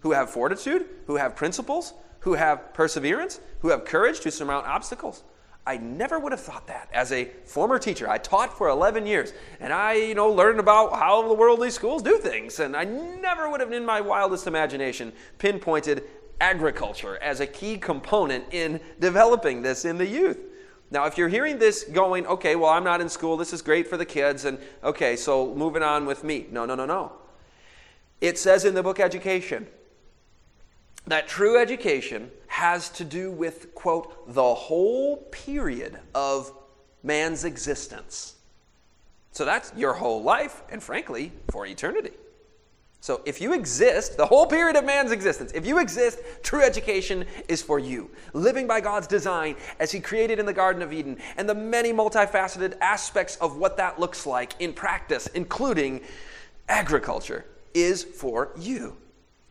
who have fortitude, who have principles, who have perseverance, who have courage to surmount obstacles. I never would have thought that as a former teacher. I taught for 11 years and I, you know, learned about how the worldly schools do things. And I never would have, in my wildest imagination, pinpointed agriculture as a key component in developing this in the youth. Now, if you're hearing this going, okay, well, I'm not in school, this is great for the kids, and okay, so moving on with me. No, no, no, no. It says in the book Education that true education has to do with, quote, the whole period of man's existence. So that's your whole life, and frankly, for eternity. So if you exist, the whole period of man's existence, if you exist, true education is for you. Living by God's design as He created in the Garden of Eden, and the many multifaceted aspects of what that looks like in practice, including agriculture, is for you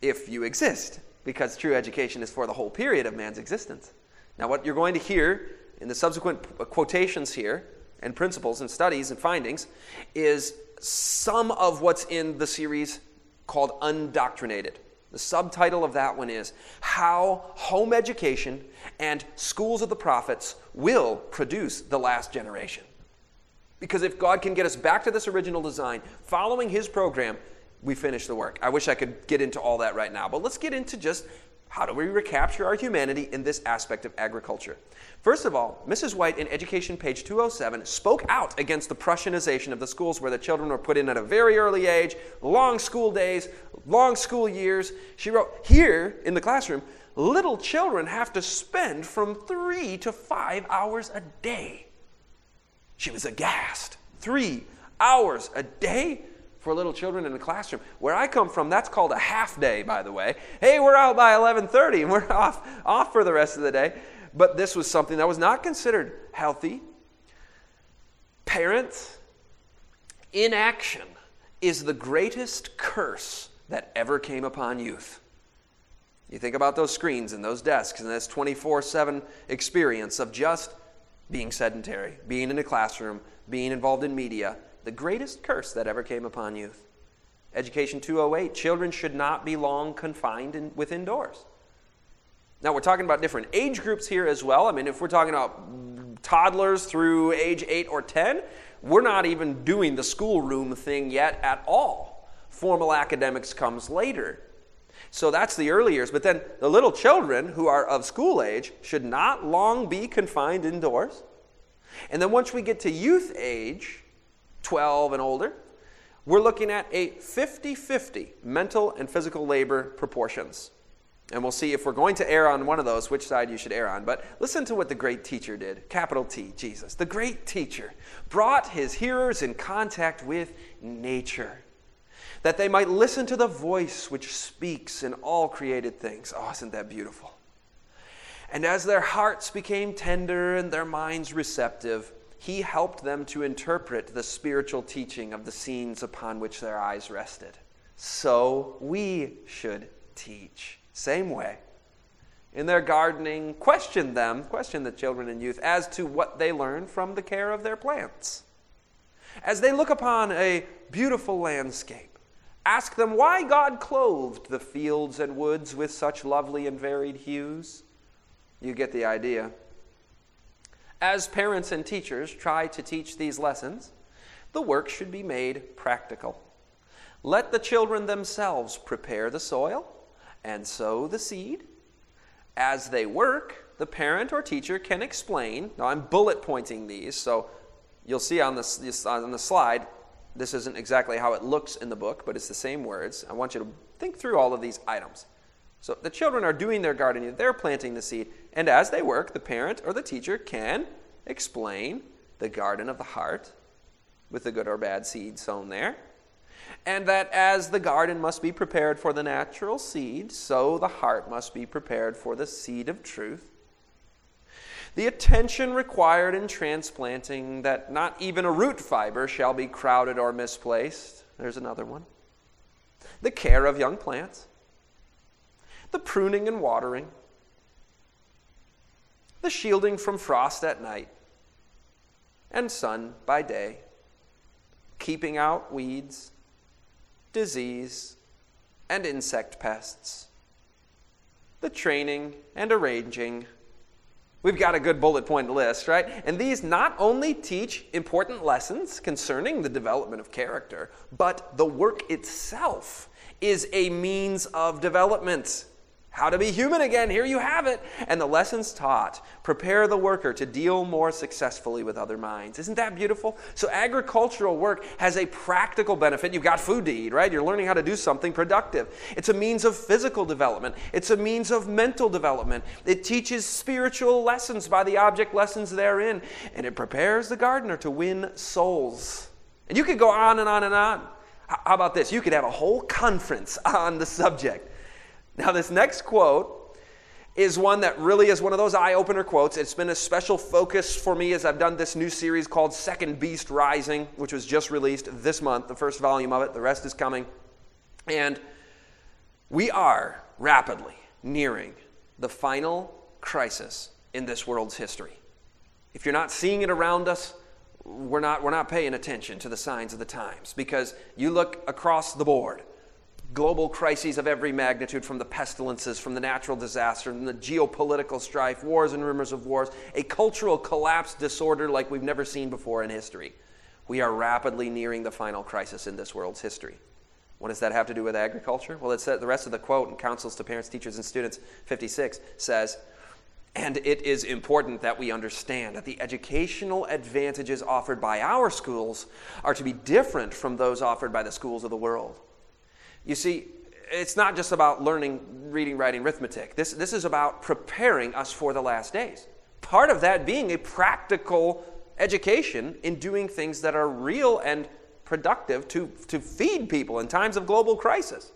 if you exist, because true education is for the whole period of man's existence. Now, what you're going to hear in the subsequent uh, quotations here, and principles and studies and findings, is some of what's in the series called Undoctrinated. The subtitle of that one is How Home Education and Schools of the Prophets Will Produce the Last Generation. Because if God can get us back to this original design, following His program, we finish the work. I wish I could get into all that right now, but let's get into just how do we recapture our humanity in this aspect of agriculture? First of all, Mrs. White in Education, page 207, spoke out against the Prussianization of the schools where the children were put in at a very early age, long school days, long school years. She wrote, Here in the classroom, little children have to spend from three to five hours a day. She was aghast. Three hours a day? For little children in the classroom. Where I come from, that's called a half day, by the way. Hey, we're out by 11:30 and we're off off for the rest of the day. But this was something that was not considered healthy. Parents, inaction is the greatest curse that ever came upon youth. You think about those screens and those desks and this 24 7 experience of just being sedentary, being in a classroom, being involved in media, the greatest curse that ever came upon youth. Education 208 children should not be long confined in, within doors. Now, we're talking about different age groups here as well. I mean, if we're talking about toddlers through age 8 or 10, we're not even doing the schoolroom thing yet at all. Formal academics comes later. So that's the early years. But then the little children who are of school age should not long be confined indoors. And then once we get to youth age, 12 and older, we're looking at a 50 50 mental and physical labor proportions. And we'll see if we're going to err on one of those, which side you should err on. But listen to what the great teacher did capital T, Jesus. The great teacher brought his hearers in contact with nature, that they might listen to the voice which speaks in all created things. Oh, isn't that beautiful? And as their hearts became tender and their minds receptive, he helped them to interpret the spiritual teaching of the scenes upon which their eyes rested. So we should teach. Same way. In their gardening, question them, question the children and youth as to what they learn from the care of their plants. As they look upon a beautiful landscape, ask them why God clothed the fields and woods with such lovely and varied hues. You get the idea. As parents and teachers try to teach these lessons, the work should be made practical. Let the children themselves prepare the soil and sow the seed. As they work, the parent or teacher can explain. Now, I'm bullet pointing these, so you'll see on, this, on the slide, this isn't exactly how it looks in the book, but it's the same words. I want you to think through all of these items. So the children are doing their gardening, they're planting the seed, and as they work, the parent or the teacher can explain the garden of the heart with the good or bad seed sown there. And that as the garden must be prepared for the natural seed, so the heart must be prepared for the seed of truth. The attention required in transplanting, that not even a root fiber shall be crowded or misplaced. There's another one. The care of young plants, the pruning and watering, the shielding from frost at night, and sun by day, keeping out weeds, disease, and insect pests, the training and arranging. We've got a good bullet point list, right? And these not only teach important lessons concerning the development of character, but the work itself is a means of development. How to be human again, here you have it. And the lessons taught prepare the worker to deal more successfully with other minds. Isn't that beautiful? So, agricultural work has a practical benefit. You've got food to eat, right? You're learning how to do something productive. It's a means of physical development, it's a means of mental development. It teaches spiritual lessons by the object lessons therein, and it prepares the gardener to win souls. And you could go on and on and on. How about this? You could have a whole conference on the subject. Now, this next quote is one that really is one of those eye opener quotes. It's been a special focus for me as I've done this new series called Second Beast Rising, which was just released this month, the first volume of it. The rest is coming. And we are rapidly nearing the final crisis in this world's history. If you're not seeing it around us, we're not, we're not paying attention to the signs of the times because you look across the board global crises of every magnitude from the pestilences, from the natural disaster, from the geopolitical strife, wars and rumors of wars, a cultural collapse disorder like we've never seen before in history. We are rapidly nearing the final crisis in this world's history. What does that have to do with agriculture? Well, it's uh, the rest of the quote in Counsels to Parents, Teachers, and Students 56 says, and it is important that we understand that the educational advantages offered by our schools are to be different from those offered by the schools of the world. You see, it's not just about learning reading, writing, arithmetic. This, this is about preparing us for the last days. Part of that being a practical education in doing things that are real and productive to, to feed people in times of global crisis.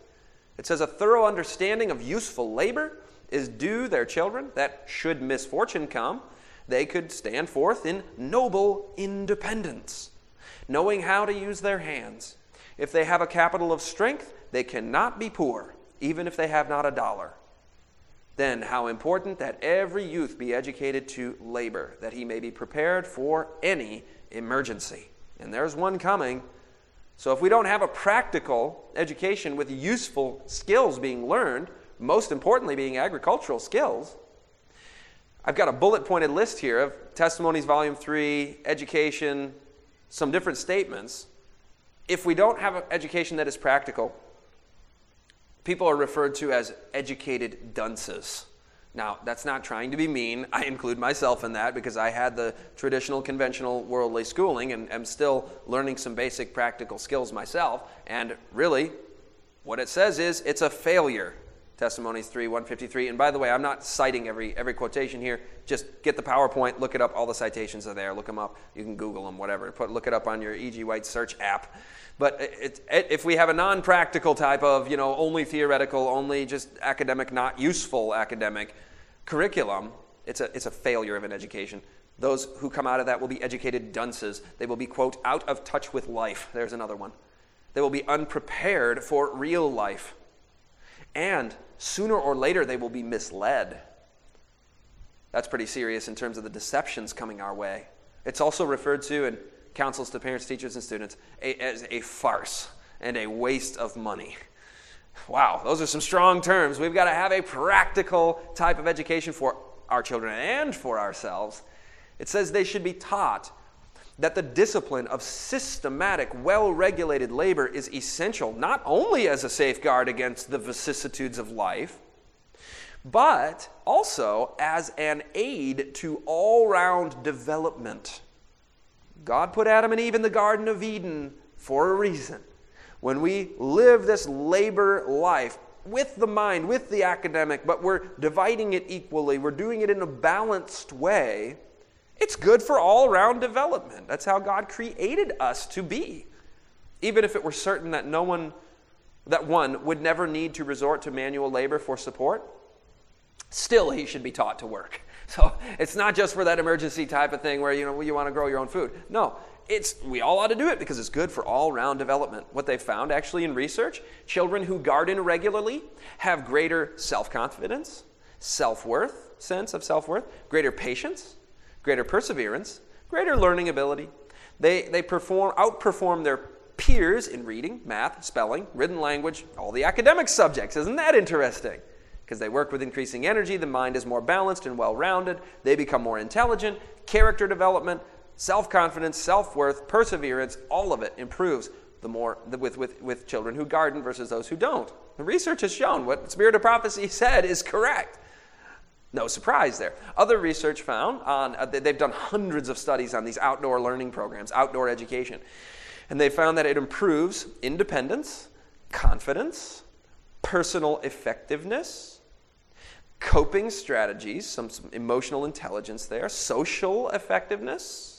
It says a thorough understanding of useful labor is due their children, that should misfortune come, they could stand forth in noble independence, knowing how to use their hands. If they have a capital of strength, they cannot be poor, even if they have not a dollar. Then, how important that every youth be educated to labor, that he may be prepared for any emergency. And there's one coming. So, if we don't have a practical education with useful skills being learned, most importantly being agricultural skills, I've got a bullet pointed list here of Testimonies, Volume 3, education, some different statements. If we don't have an education that is practical, people are referred to as educated dunces. Now, that's not trying to be mean. I include myself in that because I had the traditional, conventional, worldly schooling and am still learning some basic practical skills myself. And really, what it says is it's a failure. Testimonies 3, 153. And by the way, I'm not citing every, every quotation here. Just get the PowerPoint, look it up. All the citations are there. Look them up. You can Google them, whatever. Put, look it up on your E.G. White search app. But it, it, if we have a non practical type of, you know, only theoretical, only just academic, not useful academic curriculum, it's a, it's a failure of an education. Those who come out of that will be educated dunces. They will be, quote, out of touch with life. There's another one. They will be unprepared for real life. And sooner or later, they will be misled. That's pretty serious in terms of the deceptions coming our way. It's also referred to in counsels to parents, teachers, and students as a farce and a waste of money. Wow, those are some strong terms. We've got to have a practical type of education for our children and for ourselves. It says they should be taught that the discipline of systematic, well regulated labor is essential, not only as a safeguard against the vicissitudes of life, but also as an aid to all round development. God put Adam and Eve in the Garden of Eden for a reason. When we live this labor life with the mind, with the academic, but we're dividing it equally, we're doing it in a balanced way, it's good for all round development. That's how God created us to be. Even if it were certain that no one, that one would never need to resort to manual labor for support, still he should be taught to work. So it's not just for that emergency type of thing where you know you want to grow your own food. No, it's we all ought to do it because it's good for all-round development. What they found actually in research, children who garden regularly have greater self-confidence, self-worth, sense of self-worth, greater patience, greater perseverance, greater learning ability. They they perform outperform their peers in reading, math, spelling, written language, all the academic subjects. Isn't that interesting? Because they work with increasing energy, the mind is more balanced and well rounded, they become more intelligent, character development, self confidence, self worth, perseverance, all of it improves the more with, with, with children who garden versus those who don't. The research has shown what Spirit of Prophecy said is correct. No surprise there. Other research found on, uh, they've done hundreds of studies on these outdoor learning programs, outdoor education, and they found that it improves independence, confidence, personal effectiveness, coping strategies, some, some emotional intelligence there, social effectiveness,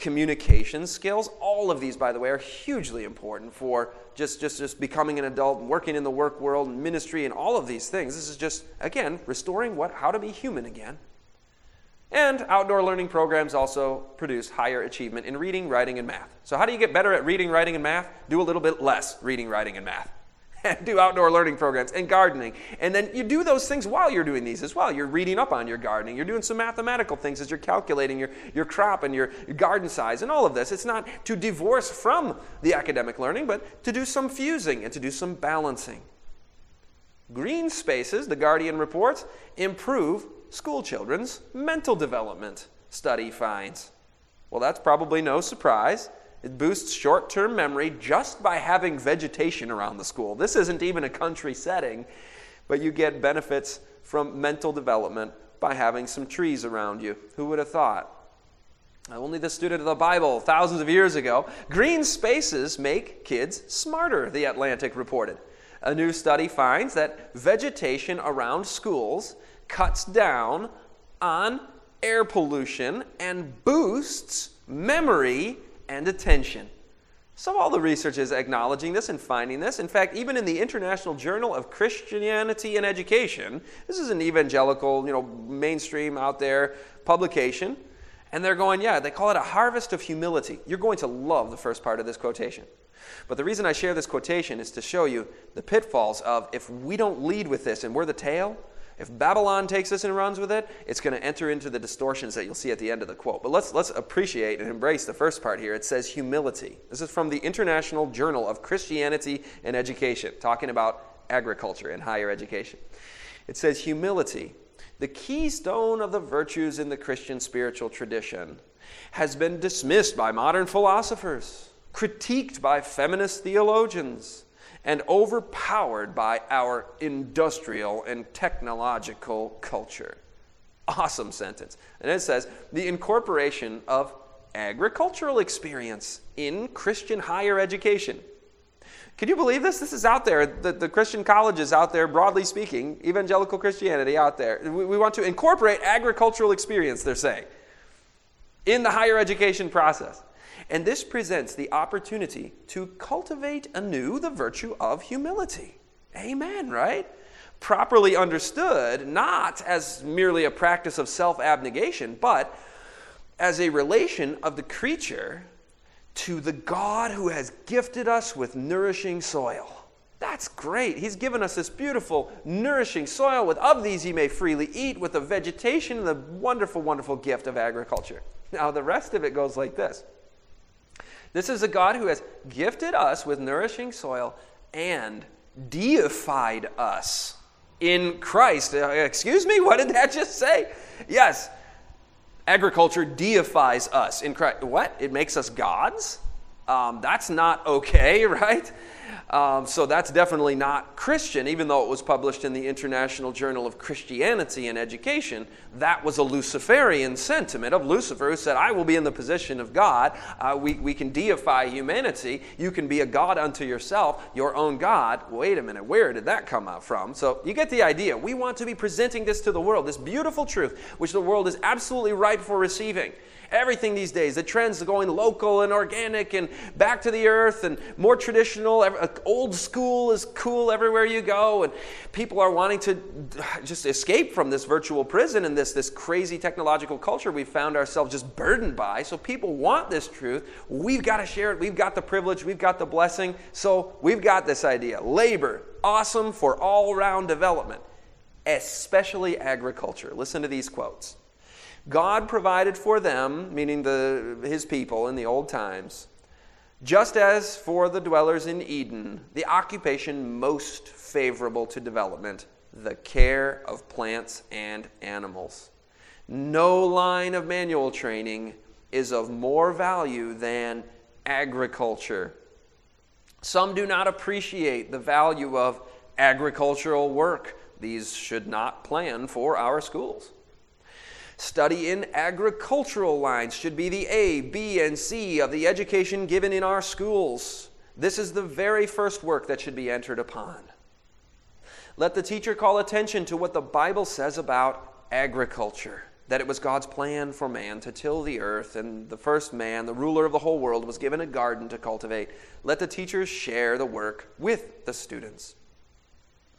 communication skills. All of these, by the way, are hugely important for just, just, just becoming an adult and working in the work world and ministry and all of these things. This is just, again, restoring what, how to be human again. And outdoor learning programs also produce higher achievement in reading, writing, and math. So, how do you get better at reading, writing, and math? Do a little bit less reading, writing, and math and do outdoor learning programs and gardening. And then you do those things while you're doing these as well. You're reading up on your gardening. You're doing some mathematical things as you're calculating your, your crop and your, your garden size and all of this. It's not to divorce from the academic learning, but to do some fusing and to do some balancing. Green spaces, the Guardian reports, improve school children's mental development, study finds. Well, that's probably no surprise. It boosts short term memory just by having vegetation around the school. This isn't even a country setting, but you get benefits from mental development by having some trees around you. Who would have thought? Only the student of the Bible thousands of years ago. Green spaces make kids smarter, the Atlantic reported. A new study finds that vegetation around schools cuts down on air pollution and boosts memory and attention. So, all the research is acknowledging this and finding this. In fact, even in the International Journal of Christianity and Education, this is an evangelical, you know, mainstream out there publication, and they're going, yeah, they call it a harvest of humility. You're going to love the first part of this quotation. But the reason I share this quotation is to show you the pitfalls of if we don't lead with this and we're the tail, if Babylon takes this and runs with it, it's going to enter into the distortions that you'll see at the end of the quote. But let's, let's appreciate and embrace the first part here. It says humility. This is from the International Journal of Christianity and Education, talking about agriculture and higher education. It says humility, the keystone of the virtues in the Christian spiritual tradition, has been dismissed by modern philosophers, critiqued by feminist theologians and overpowered by our industrial and technological culture. Awesome sentence. And it says the incorporation of agricultural experience in Christian higher education. Can you believe this? This is out there. The, the Christian colleges out there, broadly speaking, evangelical Christianity out there. We, we want to incorporate agricultural experience, they're saying, in the higher education process. And this presents the opportunity to cultivate anew the virtue of humility. Amen, right? Properly understood, not as merely a practice of self abnegation, but as a relation of the creature to the God who has gifted us with nourishing soil. That's great. He's given us this beautiful, nourishing soil. With of these ye may freely eat, with the vegetation and the wonderful, wonderful gift of agriculture. Now, the rest of it goes like this This is a God who has gifted us with nourishing soil and deified us in Christ. Uh, excuse me, what did that just say? Yes, agriculture deifies us in Christ. What? It makes us gods? Um, that's not okay, right? Um, so that's definitely not Christian, even though it was published in the International Journal of Christianity and Education. That was a Luciferian sentiment of Lucifer who said, I will be in the position of God. Uh, we, we can deify humanity. You can be a God unto yourself, your own God. Wait a minute, where did that come out from? So you get the idea. We want to be presenting this to the world, this beautiful truth, which the world is absolutely ripe for receiving everything these days. The trends are going local and organic and back to the earth and more traditional. Uh, old school is cool everywhere you go. And people are wanting to just escape from this virtual prison and this, this crazy technological culture we found ourselves just burdened by. So people want this truth. We've got to share it. We've got the privilege. We've got the blessing. So we've got this idea. Labor, awesome for all round development, especially agriculture. Listen to these quotes. God provided for them, meaning the, his people in the old times, just as for the dwellers in Eden, the occupation most favorable to development, the care of plants and animals. No line of manual training is of more value than agriculture. Some do not appreciate the value of agricultural work. These should not plan for our schools. Study in agricultural lines should be the A, B, and C of the education given in our schools. This is the very first work that should be entered upon. Let the teacher call attention to what the Bible says about agriculture that it was God's plan for man to till the earth, and the first man, the ruler of the whole world, was given a garden to cultivate. Let the teachers share the work with the students.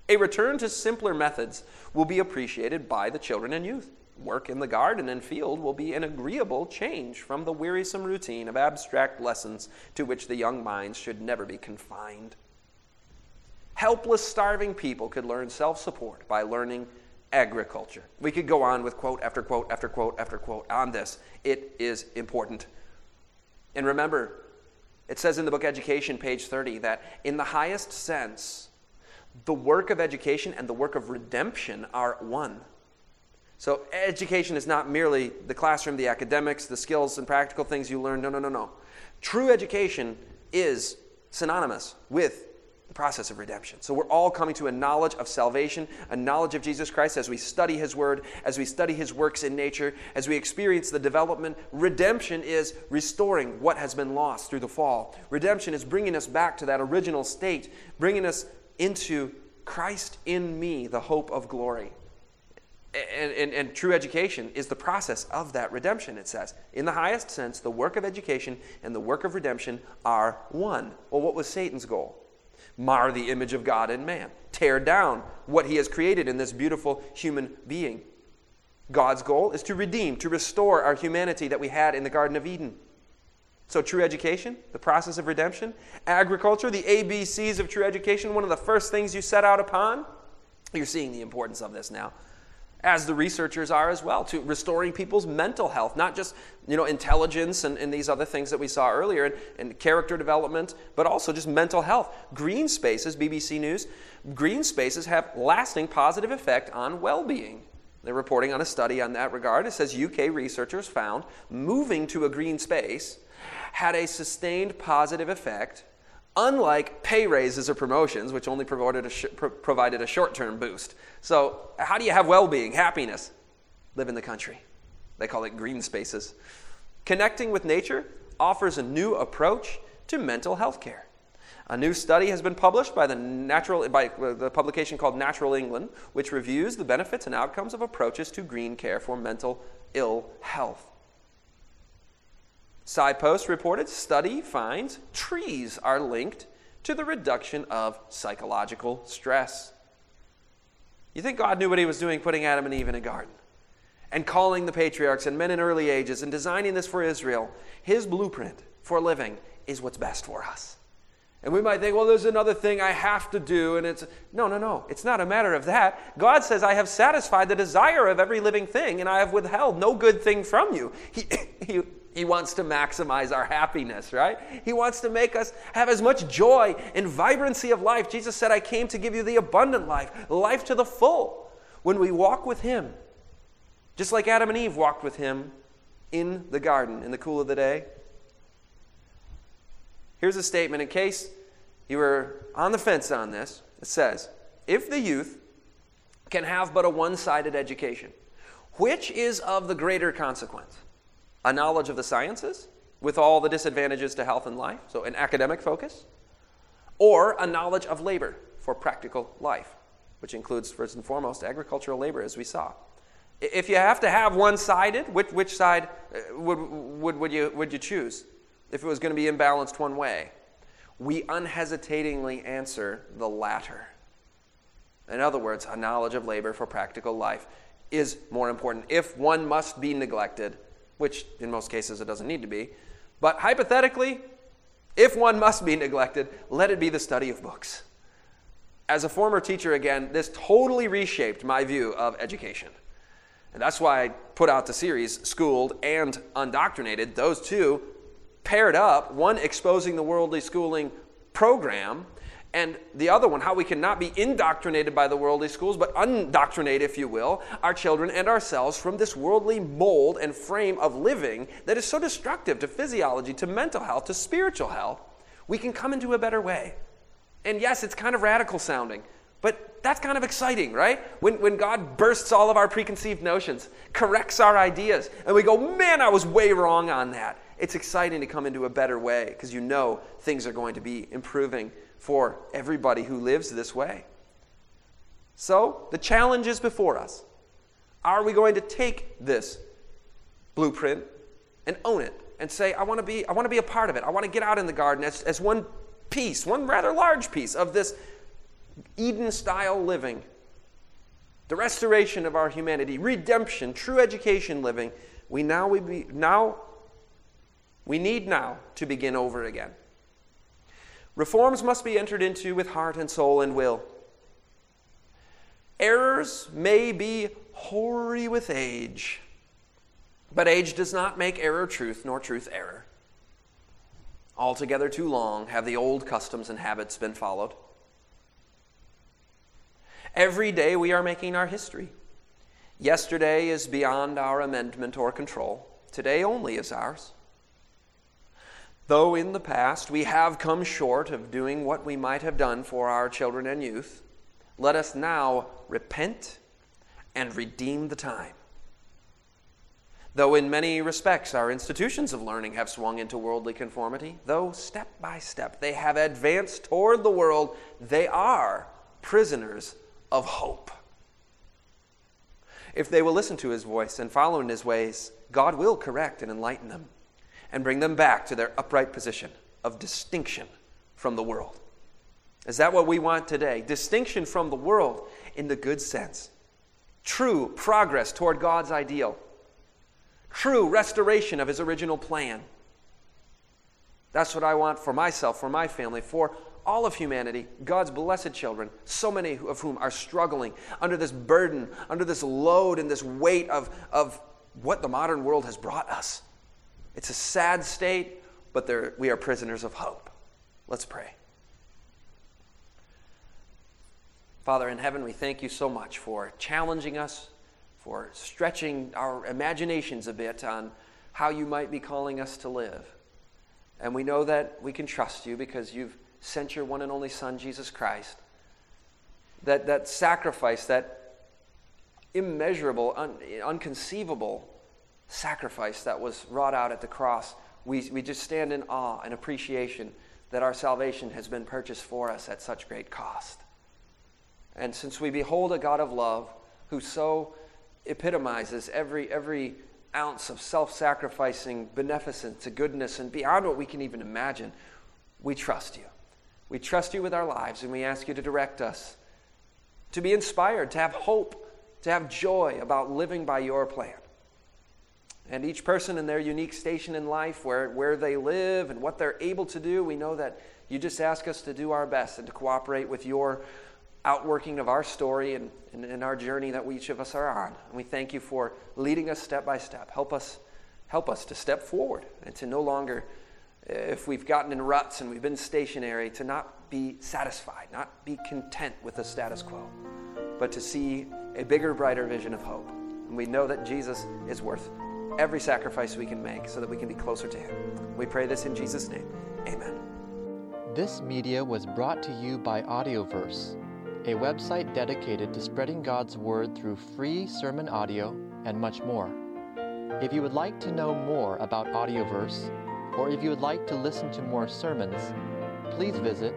A return to simpler methods will be appreciated by the children and youth work in the garden and field will be an agreeable change from the wearisome routine of abstract lessons to which the young minds should never be confined. Helpless, starving people could learn self support by learning agriculture. We could go on with quote after quote after quote after quote on this. It is important. And remember, it says in the book Education, page 30, that in the highest sense, the work of education and the work of redemption are one. So, education is not merely the classroom, the academics, the skills and practical things you learn. No, no, no, no. True education is synonymous with the process of redemption. So, we're all coming to a knowledge of salvation, a knowledge of Jesus Christ as we study His Word, as we study His works in nature, as we experience the development. Redemption is restoring what has been lost through the fall. Redemption is bringing us back to that original state, bringing us into Christ in me, the hope of glory and, and, and, true education is the process of that redemption, it says. In the highest sense, the work of education and the work of redemption are one. Well, what was Satan's goal? Mar the image of God in man, tear down what he has created in this beautiful human being. God's goal is to redeem, to restore our humanity that we had in the Garden of Eden. So, true education, the process of redemption, agriculture, the ABCs of true education, one of the first things you set out upon. You're seeing the importance of this now as the researchers are as well, to restoring people's mental health, not just you know intelligence and, and these other things that we saw earlier, and, and, character development, but also just mental health. Green spaces, BBC News, green spaces have lasting positive effect on well-being. They're reporting on a study on that regard. It says UK researchers found moving to a green space had a sustained positive effect unlike pay raises or promotions, which only provided a, sh- pro- provided a short term boost. So, how do you have well being, happiness? Live in the country. They call it green spaces. Connecting with nature offers a new approach to mental health care. A new study has been published by the, natural, by uh, the publication called Natural England, which reviews the benefits and outcomes of approaches to green care for mental ill health. PsyPost reported study finds trees are linked to the reduction of psychological stress. You think God knew what he was doing putting Adam and Eve in a garden and calling the patriarchs and men in early ages and designing this for Israel? His blueprint for living is what's best for us. And we might think, well, there's another thing I have to do. And it's, no, no, no. It's not a matter of that. God says, I have satisfied the desire of every living thing, and I have withheld no good thing from you. He, he He wants to maximize our happiness, right? He wants to make us have as much joy and vibrancy of life. Jesus said, I came to give you the abundant life, life to the full. When we walk with Him, just like Adam and Eve walked with Him in the garden in the cool of the day. Here's a statement in case you were on the fence on this. It says, If the youth can have but a one sided education, which is of the greater consequence? A knowledge of the sciences with all the disadvantages to health and life, so an academic focus, or a knowledge of labor for practical life, which includes, first and foremost, agricultural labor, as we saw. If you have to have one sided, which, which side uh, would, would, would, you, would you choose if it was going to be imbalanced one way? We unhesitatingly answer the latter. In other words, a knowledge of labor for practical life is more important. If one must be neglected, which in most cases it doesn't need to be. But hypothetically, if one must be neglected, let it be the study of books. As a former teacher, again, this totally reshaped my view of education. And that's why I put out the series, Schooled and Undoctrinated. Those two paired up, one exposing the worldly schooling program, and the other one, how we cannot be indoctrinated by the worldly schools, but undoctrinate, if you will, our children and ourselves from this worldly mold and frame of living that is so destructive to physiology, to mental health, to spiritual health. We can come into a better way. And yes, it's kind of radical sounding, but that's kind of exciting, right? When, when God bursts all of our preconceived notions, corrects our ideas, and we go, man, I was way wrong on that. It's exciting to come into a better way because you know things are going to be improving for everybody who lives this way. So, the challenge is before us. Are we going to take this blueprint and own it and say, I want to be, I want to be a part of it. I want to get out in the garden as, as one piece, one rather large piece of this Eden style living, the restoration of our humanity, redemption, true education living. We now, we be, now, we need now to begin over again. Reforms must be entered into with heart and soul and will. Errors may be hoary with age, but age does not make error truth, nor truth error. Altogether too long have the old customs and habits been followed. Every day we are making our history. Yesterday is beyond our amendment or control. Today only is ours. Though in the past we have come short of doing what we might have done for our children and youth, let us now repent and redeem the time. Though in many respects our institutions of learning have swung into worldly conformity, though step by step they have advanced toward the world, they are prisoners of hope. If they will listen to his voice and follow in his ways, God will correct and enlighten them and bring them back to their upright position of distinction from the world. Is that what we want today? Distinction from the world in the good sense. True progress toward God's ideal. True restoration of His original plan. That's what I want for myself, for my family, for all of humanity, God's blessed children, so many of whom are struggling under this burden, under this load, and this weight of, of what the modern world has brought us. It's a sad state, but we are prisoners of hope. Let's pray. Father in heaven, we thank you so much for challenging us, for stretching our imaginations a bit on how you might be calling us to live. And we know that we can trust you because you've sent your one and only Son, Jesus Christ. That, that sacrifice, that immeasurable, un, unconceivable sacrifice that was wrought out at the cross, we, we just stand in awe and appreciation that our salvation has been purchased for us at such great cost. And since we behold a God of love who so epitomizes every, every ounce of self sacrificing beneficence, to goodness, and beyond what we can even imagine, we trust you. We trust you with our lives, and we ask you to direct us, to be inspired, to have hope, to have joy about living by your plan. And each person in their unique station in life, where, where they live and what they're able to do, we know that you just ask us to do our best and to cooperate with your outworking of our story and, and, and our journey that we, each of us are on. And we thank you for leading us step by step. Help us help us to step forward and to no longer, eh, if we've gotten in ruts and we've been stationary, to not be satisfied, not be content with the status quo, but to see a bigger, brighter vision of hope. And we know that Jesus is worth every sacrifice we can make so that we can be closer to Him. We pray this in Jesus' name. Amen. This media was brought to you by Audioverse, a website dedicated to spreading God's Word through free sermon audio and much more. If you would like to know more about Audioverse, or if you would like to listen to more sermons, please visit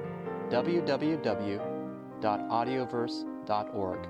www.audioverse.org.